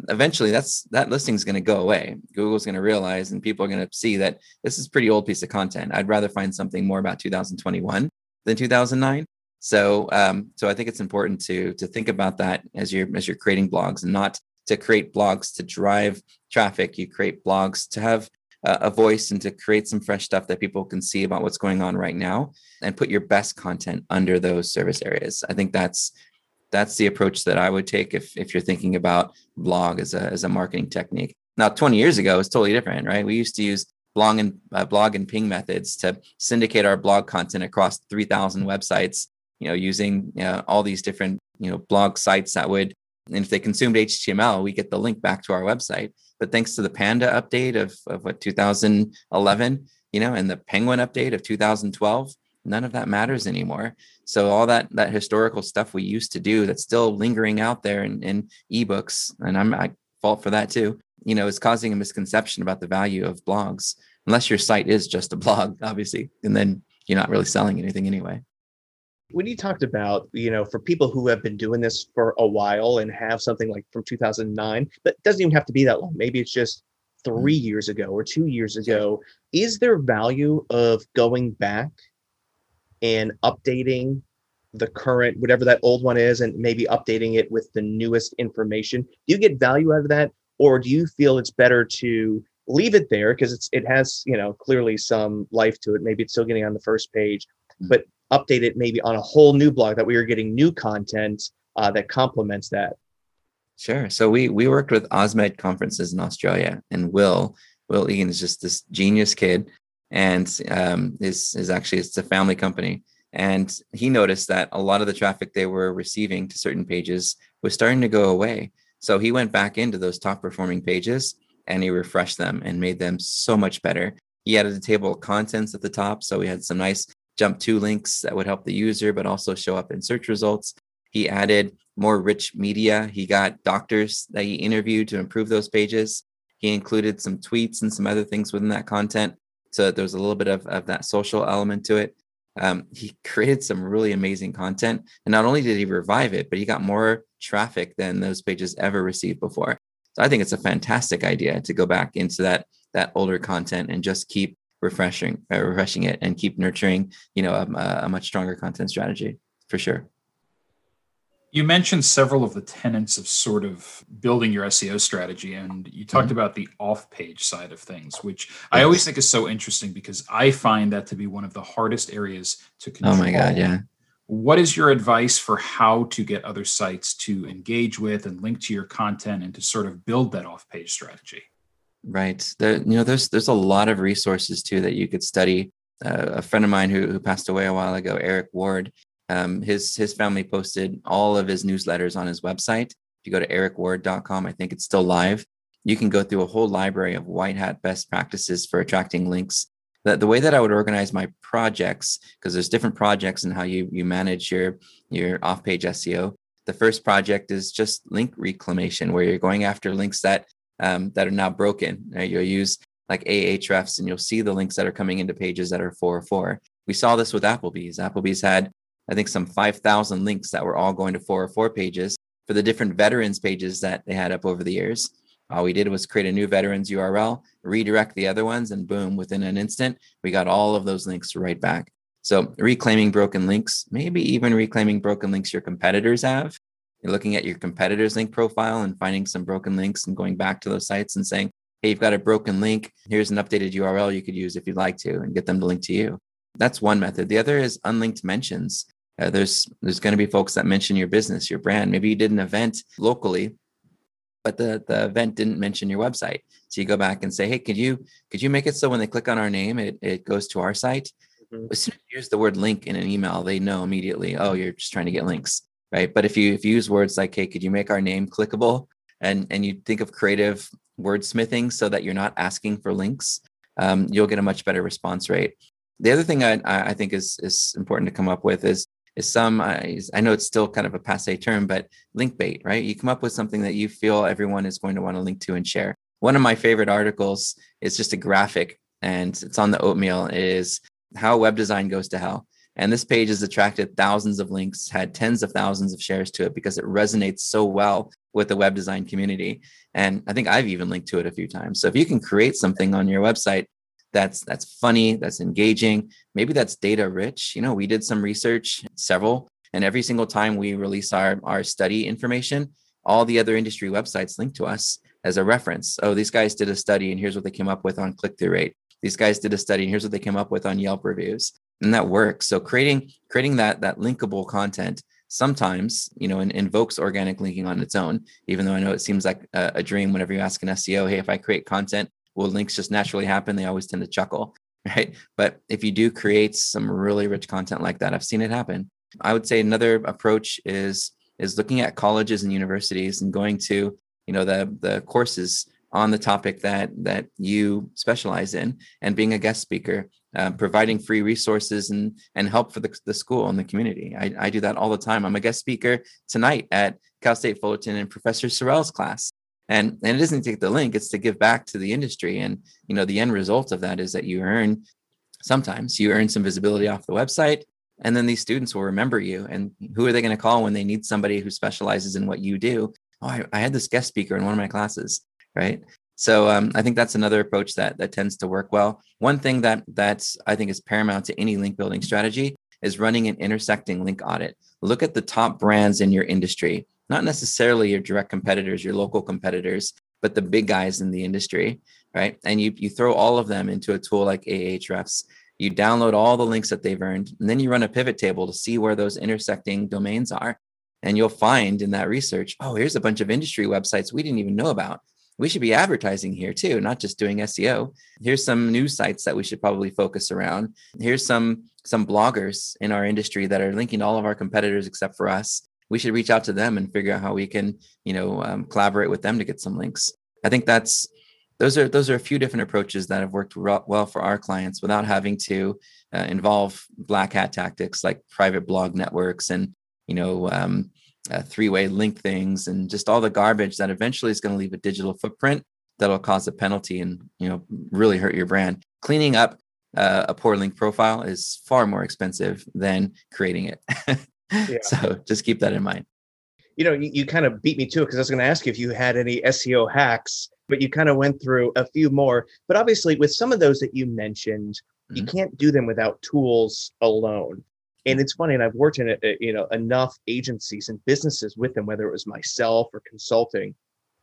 [SPEAKER 3] eventually that's that listing is going to go away. Google's going to realize and people are going to see that this is pretty old piece of content. I'd rather find something more about 2021 than 2009 so um, so i think it's important to to think about that as you're as you're creating blogs and not to create blogs to drive traffic. You create blogs to have a, a voice and to create some fresh stuff that people can see about what's going on right now and put your best content under those service areas. I think that's that's the approach that I would take if if you're thinking about blog as a as a marketing technique. Now, 20 years ago, it's totally different, right? We used to use blog and uh, blog and ping methods to syndicate our blog content across 3,000 websites you know, using uh, all these different, you know, blog sites that would, and if they consumed HTML, we get the link back to our website. But thanks to the Panda update of, of what 2011, you know, and the Penguin update of 2012, none of that matters anymore. So all that that historical stuff we used to do that's still lingering out there in, in ebooks, and I'm I fault for that too, you know, is causing a misconception about the value of blogs. Unless your site is just a blog, obviously, and then you're not really selling anything anyway
[SPEAKER 1] when you talked about you know for people who have been doing this for a while and have something like from 2009 but it doesn't even have to be that long maybe it's just three mm-hmm. years ago or two years ago is there value of going back and updating the current whatever that old one is and maybe updating it with the newest information do you get value out of that or do you feel it's better to leave it there because it's it has you know clearly some life to it maybe it's still getting on the first page mm-hmm. but update it maybe on a whole new blog that we are getting new content uh, that complements that.
[SPEAKER 3] Sure. So we we worked with AusMed conferences in Australia, and Will Will Egan is just this genius kid, and um, is is actually it's a family company, and he noticed that a lot of the traffic they were receiving to certain pages was starting to go away. So he went back into those top performing pages and he refreshed them and made them so much better. He added a table of contents at the top, so we had some nice jump to links that would help the user, but also show up in search results. He added more rich media. He got doctors that he interviewed to improve those pages. He included some tweets and some other things within that content. So there was a little bit of, of that social element to it. Um, he created some really amazing content. And not only did he revive it, but he got more traffic than those pages ever received before. So I think it's a fantastic idea to go back into that that older content and just keep refreshing uh, refreshing it and keep nurturing you know a, a much stronger content strategy for sure
[SPEAKER 2] you mentioned several of the tenets of sort of building your SEO strategy, and you talked mm-hmm. about the off page side of things, which yes. I always think is so interesting because I find that to be one of the hardest areas to control.
[SPEAKER 3] Oh my God, yeah.
[SPEAKER 2] What is your advice for how to get other sites to engage with and link to your content and to sort of build that off page strategy?
[SPEAKER 3] Right. There, you know, there's there's a lot of resources too that you could study. Uh, a friend of mine who, who passed away a while ago, Eric Ward, um, his his family posted all of his newsletters on his website. If you go to ericward.com, I think it's still live. You can go through a whole library of white hat best practices for attracting links. The, the way that I would organize my projects, because there's different projects and how you you manage your your off page SEO. The first project is just link reclamation, where you're going after links that um, that are now broken. You'll use like Ahrefs and you'll see the links that are coming into pages that are 404. We saw this with Applebee's. Applebee's had, I think, some 5,000 links that were all going to 404 pages for the different veterans pages that they had up over the years. All we did was create a new veterans URL, redirect the other ones, and boom, within an instant, we got all of those links right back. So reclaiming broken links, maybe even reclaiming broken links your competitors have, you're looking at your competitor's link profile and finding some broken links and going back to those sites and saying, hey, you've got a broken link. Here's an updated URL you could use if you'd like to and get them to link to you. That's one method. The other is unlinked mentions. Uh, there's there's going to be folks that mention your business, your brand. Maybe you did an event locally, but the the event didn't mention your website. So you go back and say, hey, could you could you make it so when they click on our name, it, it goes to our site? Mm-hmm. As soon as you use the word link in an email, they know immediately, oh, you're just trying to get links right? But if you if you use words like, "Hey, could you make our name clickable?" and and you think of creative wordsmithing so that you're not asking for links, um, you'll get a much better response rate. The other thing I I think is is important to come up with is is some uh, I, I know it's still kind of a passe term, but link bait, right? You come up with something that you feel everyone is going to want to link to and share. One of my favorite articles is just a graphic, and it's on the oatmeal. Is how web design goes to hell and this page has attracted thousands of links, had tens of thousands of shares to it because it resonates so well with the web design community. And I think I've even linked to it a few times. So if you can create something on your website that's that's funny, that's engaging, maybe that's data rich. You know, we did some research, several, and every single time we release our our study information, all the other industry websites link to us as a reference. Oh, these guys did a study and here's what they came up with on click through rate. These guys did a study and here's what they came up with on Yelp reviews and that works so creating creating that that linkable content sometimes you know invokes organic linking on its own even though i know it seems like a, a, dream whenever you ask an seo hey if i create content will links just naturally happen. They always tend to chuckle right? But if you do create some really rich content like that i've seen it happen. I would say another approach is is looking at colleges and universities and going to you know the the courses on the topic that that you specialize in and being a guest speaker uh, providing free resources and and help for the, the school and the community. I, I do that all the time. I'm a guest speaker tonight at cal state fullerton and professor sorrell's class and and it isn't to take the link it's to give back to the industry and you know the end result of that is that you earn sometimes you earn some visibility off the website and then these students will remember you and who are they going to call when they need somebody who specializes in what you do oh I, I had this guest speaker in one of my classes right? So um, I think that's another approach that that tends to work well. One thing that that's I think is paramount to any link building strategy is running an intersecting link audit. Look at the top brands in your industry, not necessarily your direct competitors, your local competitors, but the big guys in the industry, right? And you you throw all of them into a tool like Ahrefs. You download all the links that they've earned, and then you run a pivot table to see where those intersecting domains are. And you'll find in that research, oh, here's a bunch of industry websites we didn't even know about we should be advertising here too, not just doing SEO. Here's some news sites that we should probably focus around. Here's some some bloggers in our industry that are linking to all of our competitors except for us. We should reach out to them and figure out how we can, you know, um, collaborate with them to get some links. I think that's those are those are a few different approaches that have worked well for our clients without having to uh, involve black hat tactics like private blog networks and you know um, uh, three-way link things and just all the garbage that eventually is going to leave a digital footprint that'll cause a penalty and you know really hurt your brand cleaning up uh, a poor link profile is far more expensive than creating it yeah. so just keep that in mind
[SPEAKER 1] you know you, you kind of beat me to it because i was going to ask you if you had any seo hacks but you kind of went through a few more but obviously with some of those that you mentioned mm-hmm. you can't do them without tools alone and it's funny and i've worked in it you know enough agencies and businesses with them whether it was myself or consulting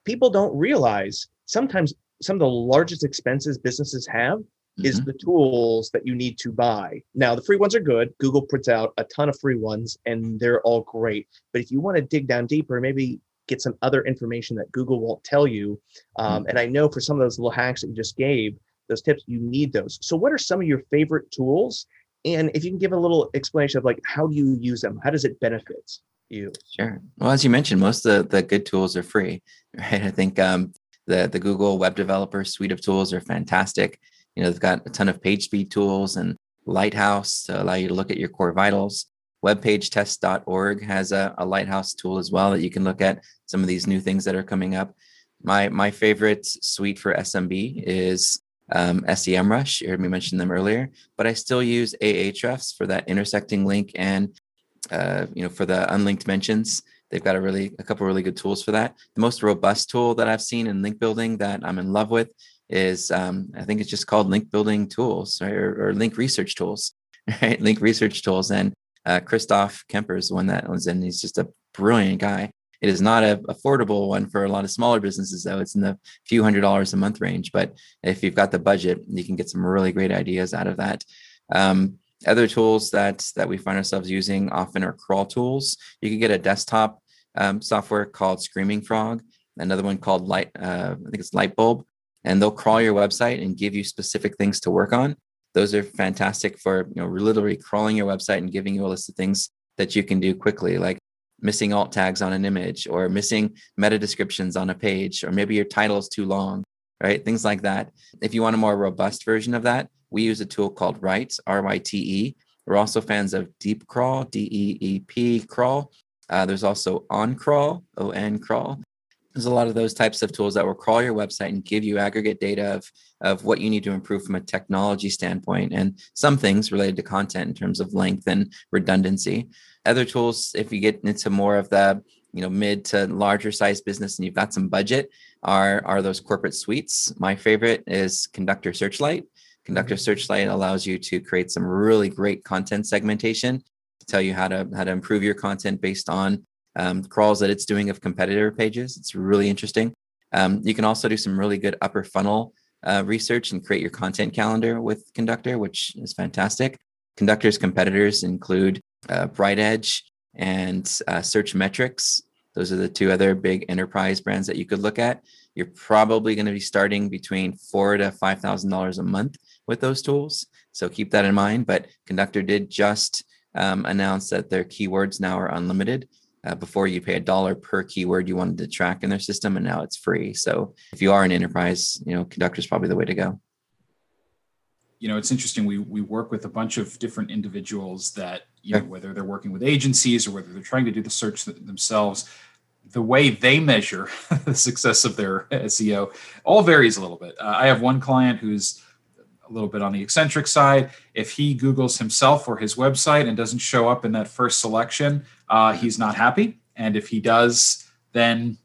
[SPEAKER 1] people don't realize sometimes some of the largest expenses businesses have. Is the tools that you need to buy. Now the free ones are good. Google puts out a ton of free ones and they're all great. But if you want to dig down deeper maybe get some other information that google won't tell you. Um, mm-hmm. and i know for some of those little hacks that you just gave those tips you need those. So what are some of your favorite tools? And if you can give a little explanation of like how do you use them? How does it benefit you?
[SPEAKER 3] Sure. Well as you mentioned most of the, the good tools are free right? I think um, the the google web developer suite of tools are fantastic you know they've got a ton of page speed tools and lighthouse to allow you to look at your core vitals webpagetest.org has a, a lighthouse tool as well that you can look at some of these new things that are coming up my my favorite suite for smb is um, SEMrush. You heard me mention them earlier, but I still use Ahrefs for that intersecting link and uh, you know for the unlinked mentions. They've got a really a couple really good tools for that. The most robust tool that I've seen in link building that I'm in love with is um, I think it's just called link building tools or, or, link research tools, right? Link research tools. And uh, Christoph Cemper is the one that was in. He's just a brilliant guy. It is not an affordable one for a lot of smaller businesses, though. It's in the few hundred dollars a month range. But if you've got the budget, you can get some really great ideas out of that. Um, other tools that that we find ourselves using often are crawl tools. You can get a desktop um, software called Screaming Frog, another one called Light. Uh, I think it's Lightbulb, and they'll crawl your website and give you specific things to work on. Those are fantastic for you know literally crawling your website and giving you a list of things that you can do quickly, like missing alt tags on an image or missing meta descriptions on a page, or maybe your title is too long, right? Things like that. If you want a more robust version of that, we use a tool called Ryte, R Y T E. We're also fans of Deep Crawl, D E E P Crawl. Uh, there's also On Crawl, O N Crawl. There's a lot of those types of tools that will crawl your website and give you aggregate data of, of what you need to improve from a technology standpoint and some things related to content in terms of length and redundancy. Other tools, if you get into more of the you know mid to larger size business and you've got some budget, are are those corporate suites. My favorite is Conductor Searchlight. Conductor mm-hmm. Searchlight allows you to create some really great content segmentation to tell you how to how to improve your content based on um, crawls that it's doing of competitor pages. It's really interesting. Um, you can also do some really good upper funnel uh, research and create your content calendar with Conductor, which is fantastic. Conductor's competitors include uh, BrightEdge and uh, Searchmetrics. Those are the two other big enterprise brands that you could look at. You're probably going to be starting between four to five thousand dollars a month with those tools, so keep that in mind. But Conductor did just um, that their keywords now are unlimited. Uh, before you pay a dollar per keyword you wanted to track in their system, and now it's free. So if you are an enterprise, you know, Conductor is probably the way to go.
[SPEAKER 2] You know, it's interesting. We we work with a bunch of different individuals that you know whether they're working with agencies or whether they're trying to do the search themselves. The way they measure the success of their SEO all varies a little bit. Uh, I have one client who's a little bit on the eccentric side. If he Googles himself or his website and doesn't show up in that first selection, uh, he's not happy. And if he does, then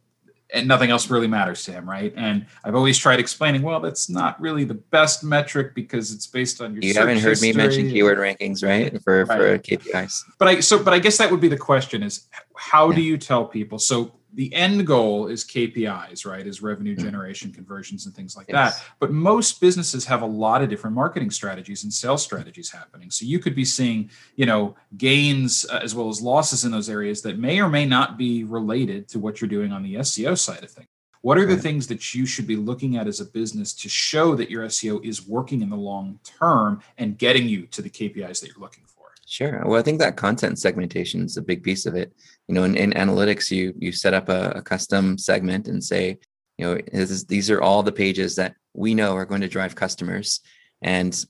[SPEAKER 2] and nothing else really matters to him, right? And I've always tried explaining, well, that's not really the best metric because it's based on your.
[SPEAKER 3] You haven't heard history. me mention keyword rankings, right? For right. for KPIs.
[SPEAKER 2] But I so but I guess that would be the question: is how yeah. do you tell people? So the end goal is KPIs, right? Is revenue mm-hmm. generation, conversions, and things like yes. that. But most businesses have a lot of different marketing strategies and sales strategies happening. So you could be seeing, you know, gains uh, as well as losses in those areas that may or may not be related to what you're doing on the SEO side of things. What are the right. things that you should be looking at as a business to show that your SEO is working in the long term and getting you to the KPIs that you're looking for?
[SPEAKER 3] Sure. Well, I think that content segmentation is a big piece of it. You know, in, in analytics, you you set up a, a custom segment and say, you know, is, these are all the pages that we know are going to drive customers, and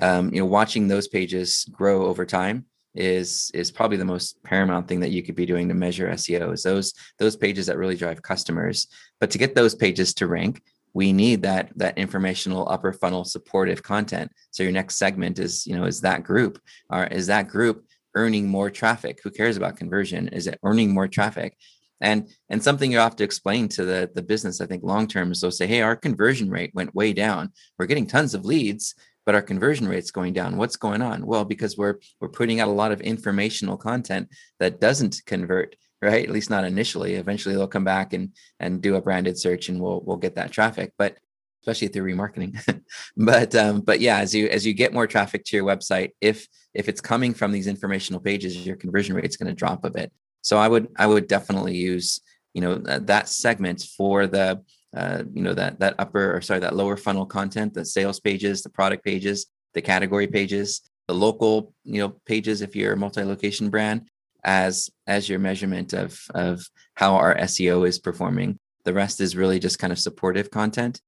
[SPEAKER 3] um, you know, watching those pages grow over time is is probably the most paramount thing that you could be doing to measure SEO. Is those those pages that really drive customers. But to get those pages to rank, we need that that informational upper funnel supportive content. So your next segment is you know is that group or is that group earning more traffic? Who cares about conversion? Is it earning more traffic? And and something you have to explain to the the business i think long term is they'll say hey our conversion rate went way down. We're getting tons of leads but our conversion rate's going down. What's going on? Well because we're we're putting out a lot of informational content that doesn't convert right? At least not initially. Eventually they'll come back and and do a branded search and we'll we'll get that traffic. But especially through remarketing. but um, but yeah, as you as you get more traffic to your website, if if it's coming from these informational pages, your conversion rate is going to drop a bit. So I would I would definitely use you know that, that segment for the uh, you know that that upper or sorry that lower funnel content, the sales pages, the product pages, the category pages, the local you know pages if you're a multi-location brand, as as your measurement of of how our SEO is performing. The rest is really just kind of supportive content.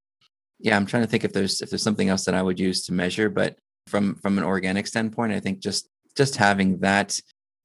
[SPEAKER 3] Yeah, I'm trying to think if there's if there's something else that I would use to measure, but from from an organic standpoint, I think just just having that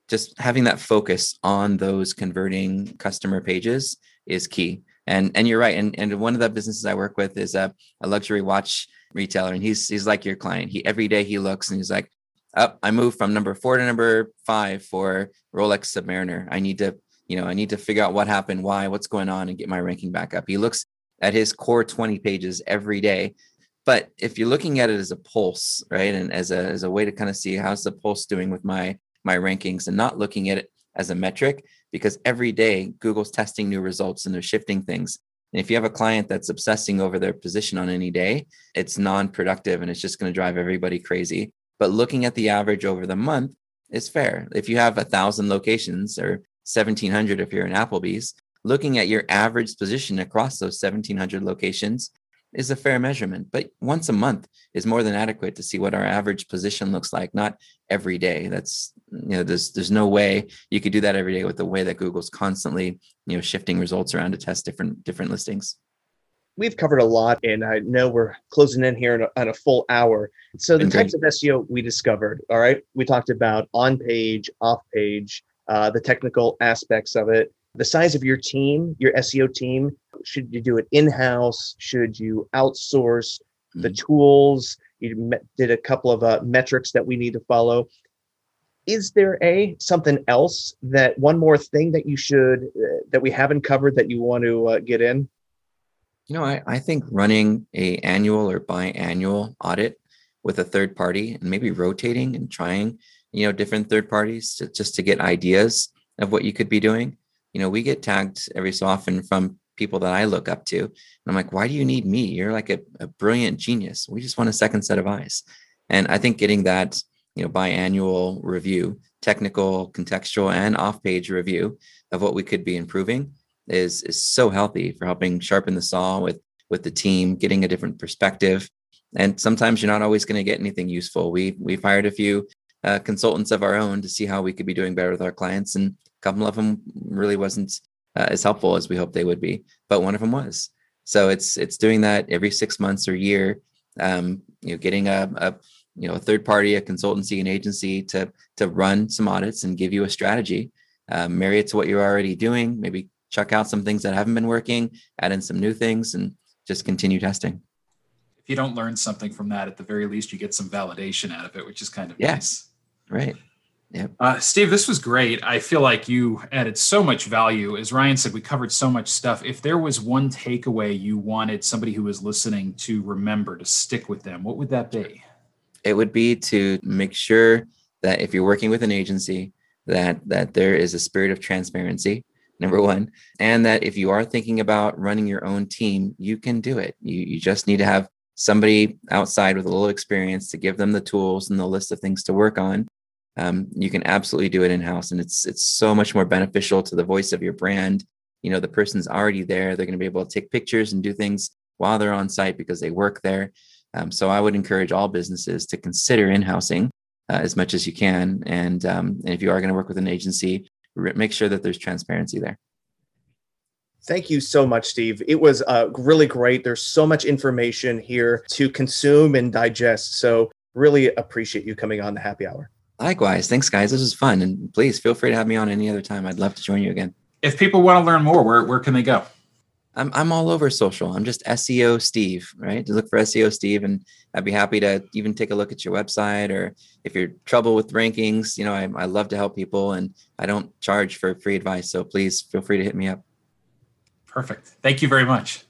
[SPEAKER 3] just having that focus on those converting customer pages is key. And and you're right. And and one of the businesses I work with is a, a luxury watch retailer, and he's he's like your client. He every day he looks and he's like, up. I moved from number four to number five for Rolex Submariner. I need to, you know, I need to figure out what happened, why, what's going on, and get my ranking back up. He looks at his core 20 pages every day. But if you're looking at it as a pulse, right, and as a as a way to kind of see how's the pulse doing with my my rankings, and not looking at it as a metric, because every day Google's testing new results and they're shifting things. And if you have a client that's obsessing over their position on any day, it's non-productive and it's just going to drive everybody crazy but looking at the average over the month is fair. If you have a thousand locations or 1700 if you're in Applebee's, looking at your average position across those 1700 locations is a fair measurement. But once a month is more than adequate to see what our average position looks like, not every day. That's you know, there's there's no way you could do that every day with the way that Google's constantly, you know, shifting results around to test different different listings
[SPEAKER 1] we've covered a lot, and I know we're closing in here on a, a full hour. So the types of SEO we discovered, all right, we talked about on page, off page, uh, the technical aspects of it, the size of your team, your SEO team. Should you do it in house? Should you outsource mm-hmm. the tools? You met, did a couple of uh, metrics that we need to follow. Is there a something else that one more thing that you should uh, that we haven't covered that you want to uh, get in?
[SPEAKER 3] You know, I, I think running a annual or biannual audit with a third party and maybe rotating and trying, you know, different third parties to, just to get ideas of what you could be doing. You know, we get tagged every so often from people that I look up to. And I'm like, why do you need me? You're like a, a brilliant genius. We just want a second set of eyes. And I think getting that, you know, biannual review, technical, contextual, and off-page review of what we could be improving is is so healthy for helping sharpen the saw with with the team, getting a different perspective. And sometimes you're not always going to get anything useful. We we've hired a few uh, consultants of our own to see how we could be doing better with our clients. And a couple of them really wasn't uh, as helpful as we hoped they would be, but one of them was. So it's it's doing that every six months or year. Um, you know, getting a, a you know a third party, a consultancy, an agency to to run some audits and give you a strategy. Um, marry it to what you're already doing. Maybe check out some things that haven't been working, add in some new things, and just continue testing.
[SPEAKER 2] If you don't learn something from that, at the very least, you get some validation out of it, which is kind of
[SPEAKER 3] yeah.
[SPEAKER 2] nice.
[SPEAKER 3] Right.
[SPEAKER 2] Yeah. Uh, Steve, this was great. I feel like you added so much value. As Ryan said, we covered so much stuff. If there was one takeaway you wanted somebody who was listening to remember to stick with them, what would that be?
[SPEAKER 3] It would be to make sure that if you're working with an agency, that that there is a spirit of transparency number one and that if you are thinking about running your own team you can do it. You, you just need to have somebody outside with a little experience to give them the tools and the list of things to work on. Um, you can absolutely do it in house and it's it's so much more beneficial to the voice of your brand. You know the person's already there. They're going to be able to take pictures and do things while they're on site because they work there. Um, so i would encourage all businesses to consider in-housing uh, as much as you can. And, um, and if you are going to work with an agency make sure that there's transparency there.
[SPEAKER 1] Thank you so much, Steve. It was uh, really great. There's so much information here to consume and digest. So, really appreciate you coming on the happy hour.
[SPEAKER 3] Likewise. Thanks, guys. This was fun. And please feel free to have me on any other time. I'd love to join you again.
[SPEAKER 2] If people want to learn more, where, where can they go?
[SPEAKER 3] I'm I'm all over social. I'm just SEO Steve, right? To look for SEO Steve, and I'd be happy to even take a look at your website. Or if you're trouble with rankings, you know, I, I love to help people, and I don't charge for free advice. So please feel free to hit me up.
[SPEAKER 2] Perfect. Thank you very much.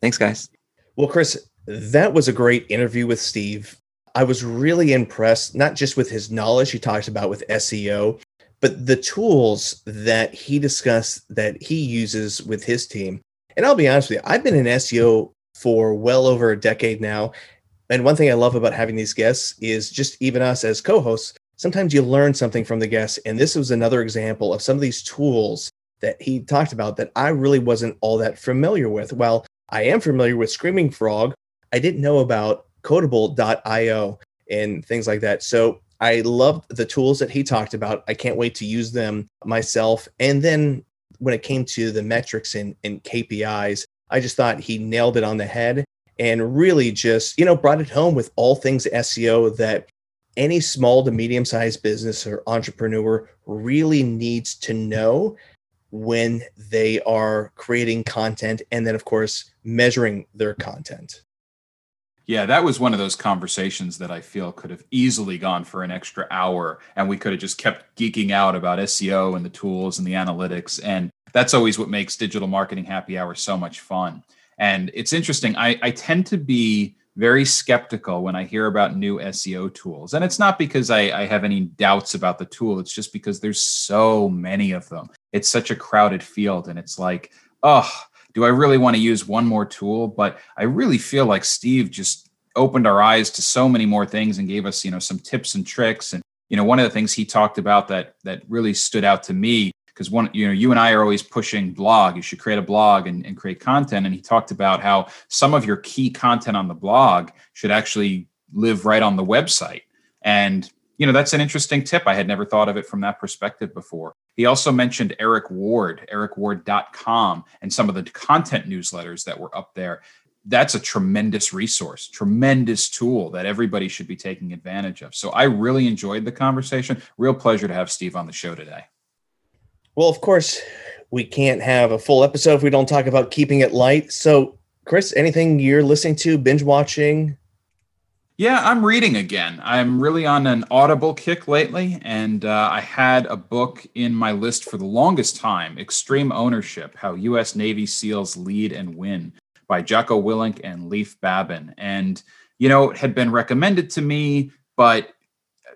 [SPEAKER 3] Thanks, guys.
[SPEAKER 1] Well, Chris, that was a great interview with Steve. I was really impressed, not just with his knowledge he talked about with SEO, but the tools that he discussed that he uses with his team. And I'll be honest with you, I've been in SEO for well over a decade now. And one thing I love about having these guests is just even us as co hosts, sometimes you learn something from the guests. And this was another example of some of these tools that he talked about that I really wasn't all that familiar with. While I am familiar with Screaming Frog, I didn't know about Codeable.io and things like that. So I loved the tools that he talked about. I can't wait to use them myself. And then when it came to the metrics and, and KPIs, I just thought he nailed it on the head and really just, you know, brought it home with all things SEO that any small to medium sized business or entrepreneur really needs to know when they are creating content and then, of course, measuring their content.
[SPEAKER 2] Yeah, that was one of those conversations that I feel could have easily gone for an extra hour and we could have just kept geeking out about SEO and the tools and the analytics. And that's always what makes digital marketing happy hour so much fun. And it's interesting. I, I tend to be very skeptical when I hear about new SEO tools. And it's not because I, I have any doubts about the tool, it's just because there's so many of them. It's such a crowded field. And it's like, oh, do I really want to use one more tool? But I really feel like Steve just opened our eyes to so many more things and gave us, you know, some tips and tricks. And, you know, one of the things he talked about that that really stood out to me, because one, you know, you and I are always pushing blog. You should create a blog and, and create content. And he talked about how some of your key content on the blog should actually live right on the website. And you know that's an interesting tip i had never thought of it from that perspective before he also mentioned eric ward ericward.com and some of the content newsletters that were up there. That's a tremendous resource tremendous tool that everybody should be taking advantage of. So i really enjoyed the conversation. Real pleasure to have steve on the show today.
[SPEAKER 1] Well of course we can't have a full episode if we don't talk about keeping it light. So chris anything you're listening to binge watching
[SPEAKER 2] yeah, I'm reading again. I'm really on an Audible kick lately, and uh, I had a book in my list for the longest time Extreme Ownership How U.S. Navy SEALs Lead and Win by Jocko Willink and Leif Babin. And, you know, it had been recommended to me, but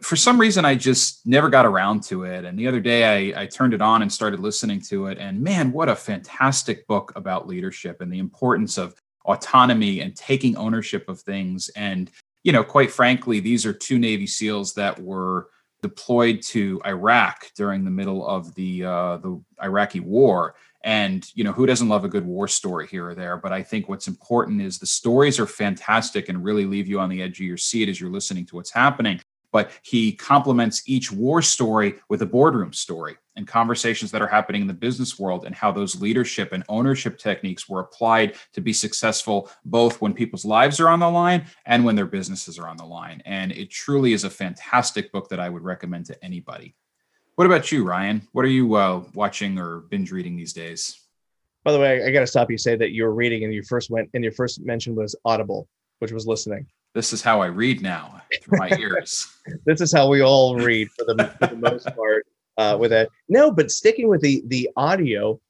[SPEAKER 2] for some reason I just never got around to it. And the other day I, I turned it on and started listening to it. And man, what a fantastic book about leadership and the importance of autonomy and taking ownership of things and you know, quite frankly, these are two Navy SEALs that were deployed to Iraq during the middle of the uh, the Iraqi war. And you know, who doesn't love a good war story here or there? But I think what's important is the stories are fantastic and really leave you on the edge of your seat as you're listening to what's happening. But he complements each war story with a boardroom story and conversations that are happening in the business world and how those leadership and ownership techniques were applied to be successful both when people's lives are on the line and when their businesses are on the line. And it truly is a fantastic book that I would recommend to anybody. What about you, Ryan? What are you uh, watching or binge reading these days?
[SPEAKER 1] By the way, I got to stop you. Say that you were reading, and you first went, and your first mention was Audible, which was listening.
[SPEAKER 2] This is how I read now through my ears.
[SPEAKER 1] this is how we all read for the, for the most part uh, with it. No, but sticking with the the audio,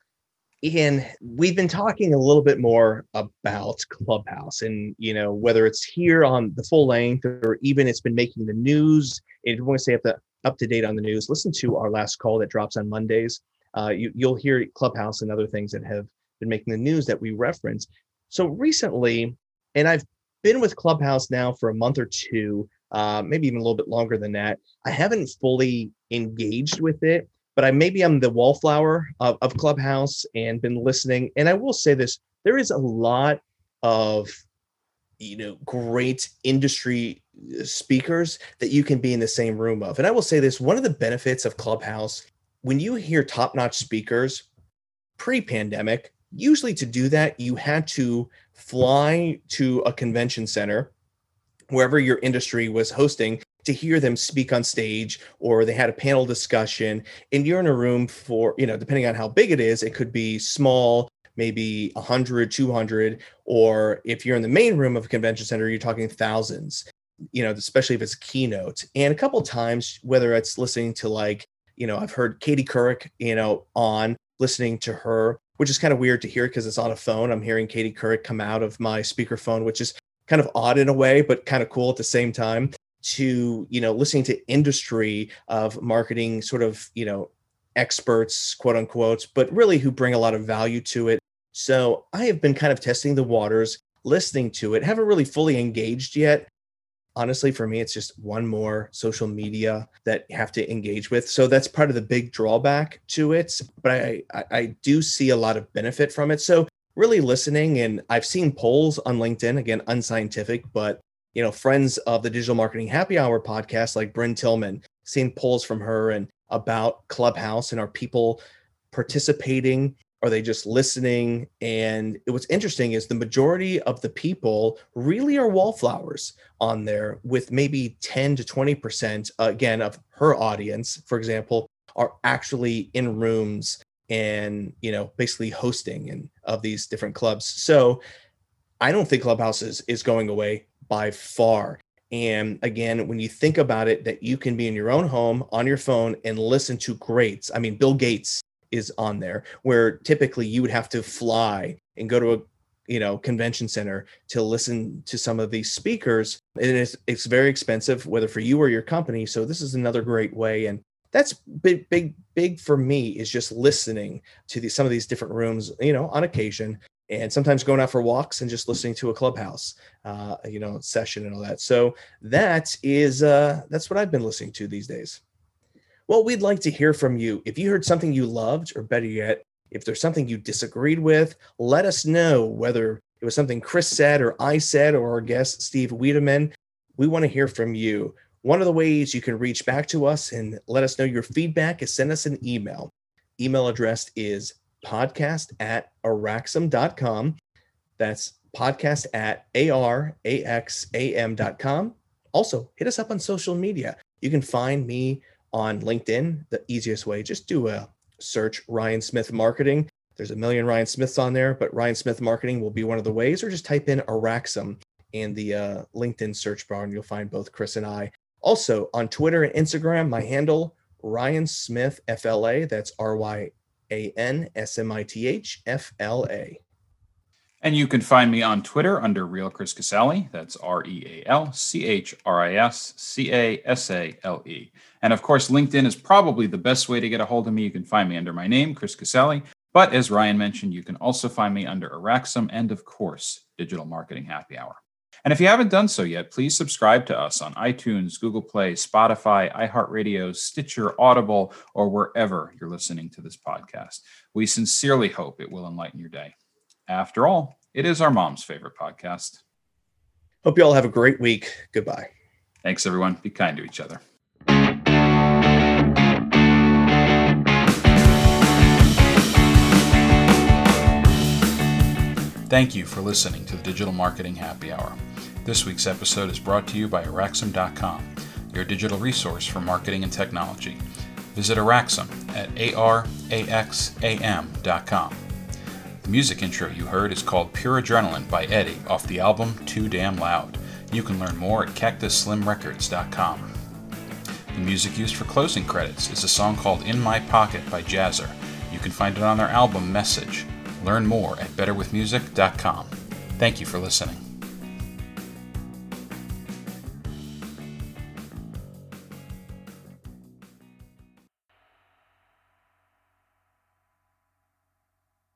[SPEAKER 1] and we've been talking a little bit more about Clubhouse, and you know whether it's here on the full length or even it's been making the news. If you want to stay up, the, up to date on the news, listen to our last call that drops on Mondays. Uh, you, you'll hear Clubhouse and other things that have been making the news that we reference. So recently, and I've been with Clubhouse now for a month or two, uh, maybe even a little bit longer than that. I haven't fully engaged with it, but I maybe I'm the wallflower of, of Clubhouse and been listening. And I will say this: there is a lot of you know great industry uh, speakers that you can be in the same room of. And I will say this: one of the benefits of Clubhouse when you hear top-notch speakers pre-pandemic usually to do that you had to fly to a convention center wherever your industry was hosting to hear them speak on stage or they had a panel discussion and you're in a room for you know depending on how big it is it could be small maybe 100 200 or if you're in the main room of a convention center you're talking thousands you know especially if it's a keynote. And a couple times whether it's listening to like you know i've heard katie couric you know on listening to her which is kind of weird to hear because it's on a phone. I'm hearing Katie Couric come out of my speakerphone, which is kind of odd in a way, but kind of cool at the same time. To you know, listening to industry of marketing, sort of you know, experts, quote unquote, but really who bring a lot of value to it. So I have been kind of testing the waters, listening to it. Haven't really fully engaged yet, honestly for me it's just one more social media that you have to engage with. So that's part of the big drawback to it but I, I i do see a lot of benefit from it. So really listening and i've seen polls on linkedin again unscientific but you know friends of the digital marketing happy hour podcast like brynne tillman seen polls from her and about clubhouse and are people participating are they just listening? And what's interesting is the majority of the people really are wallflowers on there, with maybe 10 to 20%, uh, again, of her audience, for example, are actually in rooms and, you know, basically hosting and of these different clubs. So I don't think Clubhouse is, is going away by far. And again, when you think about it, that you can be in your own home on your phone and listen to greats. I mean, Bill Gates is on there where typically you would have to fly and go to a you know convention center to listen to some of these speakers. And it's, it's very expensive whether for you or your company. So this is another great way. And that's big big big for me is just listening to some of these different rooms you know on occasion and sometimes going out for walks and just listening to a clubhouse uh, you know session and all that. So that is uh, that's what i've been listening to these days well, we'd like to hear from you. If you heard something you loved, or better yet, if there's something you disagreed with, let us know whether it was something Chris said or I said or our guest Steve Wiideman. We want to hear from you. One of the ways you can reach back to us and let us know your feedback is send us an email. Email address is podcast at araxam.com. That's podcast at A-R-A-X-A-M.com. Also, hit us up on social media. You can find me on LinkedIn, the easiest way, just do a search Ryan Smith Marketing. There's a million Ryan Smiths on there, but Ryan Smith Marketing will be one of the ways, or just type in Araxam in the uh, LinkedIn search bar and you'll find both Chris and I. Also on Twitter and Instagram, my handle, Ryan Smith FLA. That's R Y A N S M I T H F L A.
[SPEAKER 2] And you can find me on Twitter under Real Chris Casale. That's R E A L C H R I S C A S A L E. And of course, LinkedIn is probably the best way to get a hold of me. You can find me under my name, Chris Casale. But as Ryan mentioned, you can also find me under Araxam and, of course, Digital Marketing Happy Hour. And if you haven't done so yet, please subscribe to us on iTunes, Google Play, Spotify, iHeartRadio, Stitcher, Audible, or wherever you're listening to this podcast. We sincerely hope it will enlighten your day. After all, it is our mom's favorite podcast.
[SPEAKER 1] Hope you all have a great week. Goodbye.
[SPEAKER 2] Thanks, everyone. Be kind to each other. Thank you for listening to the Digital Marketing Happy Hour. This week's episode is brought to you by Araxam.com, your digital resource for marketing and technology. Visit Araxam at araxam.com. The music intro you heard is called Pure Adrenaline by Eddie off the album Too Damn Loud. You can learn more at cactusslimrecords.com. The music used for closing credits is a song called In My Pocket by Jazzer. You can find it on their album Message. Learn more at betterwithmusic.com. Thank you for listening.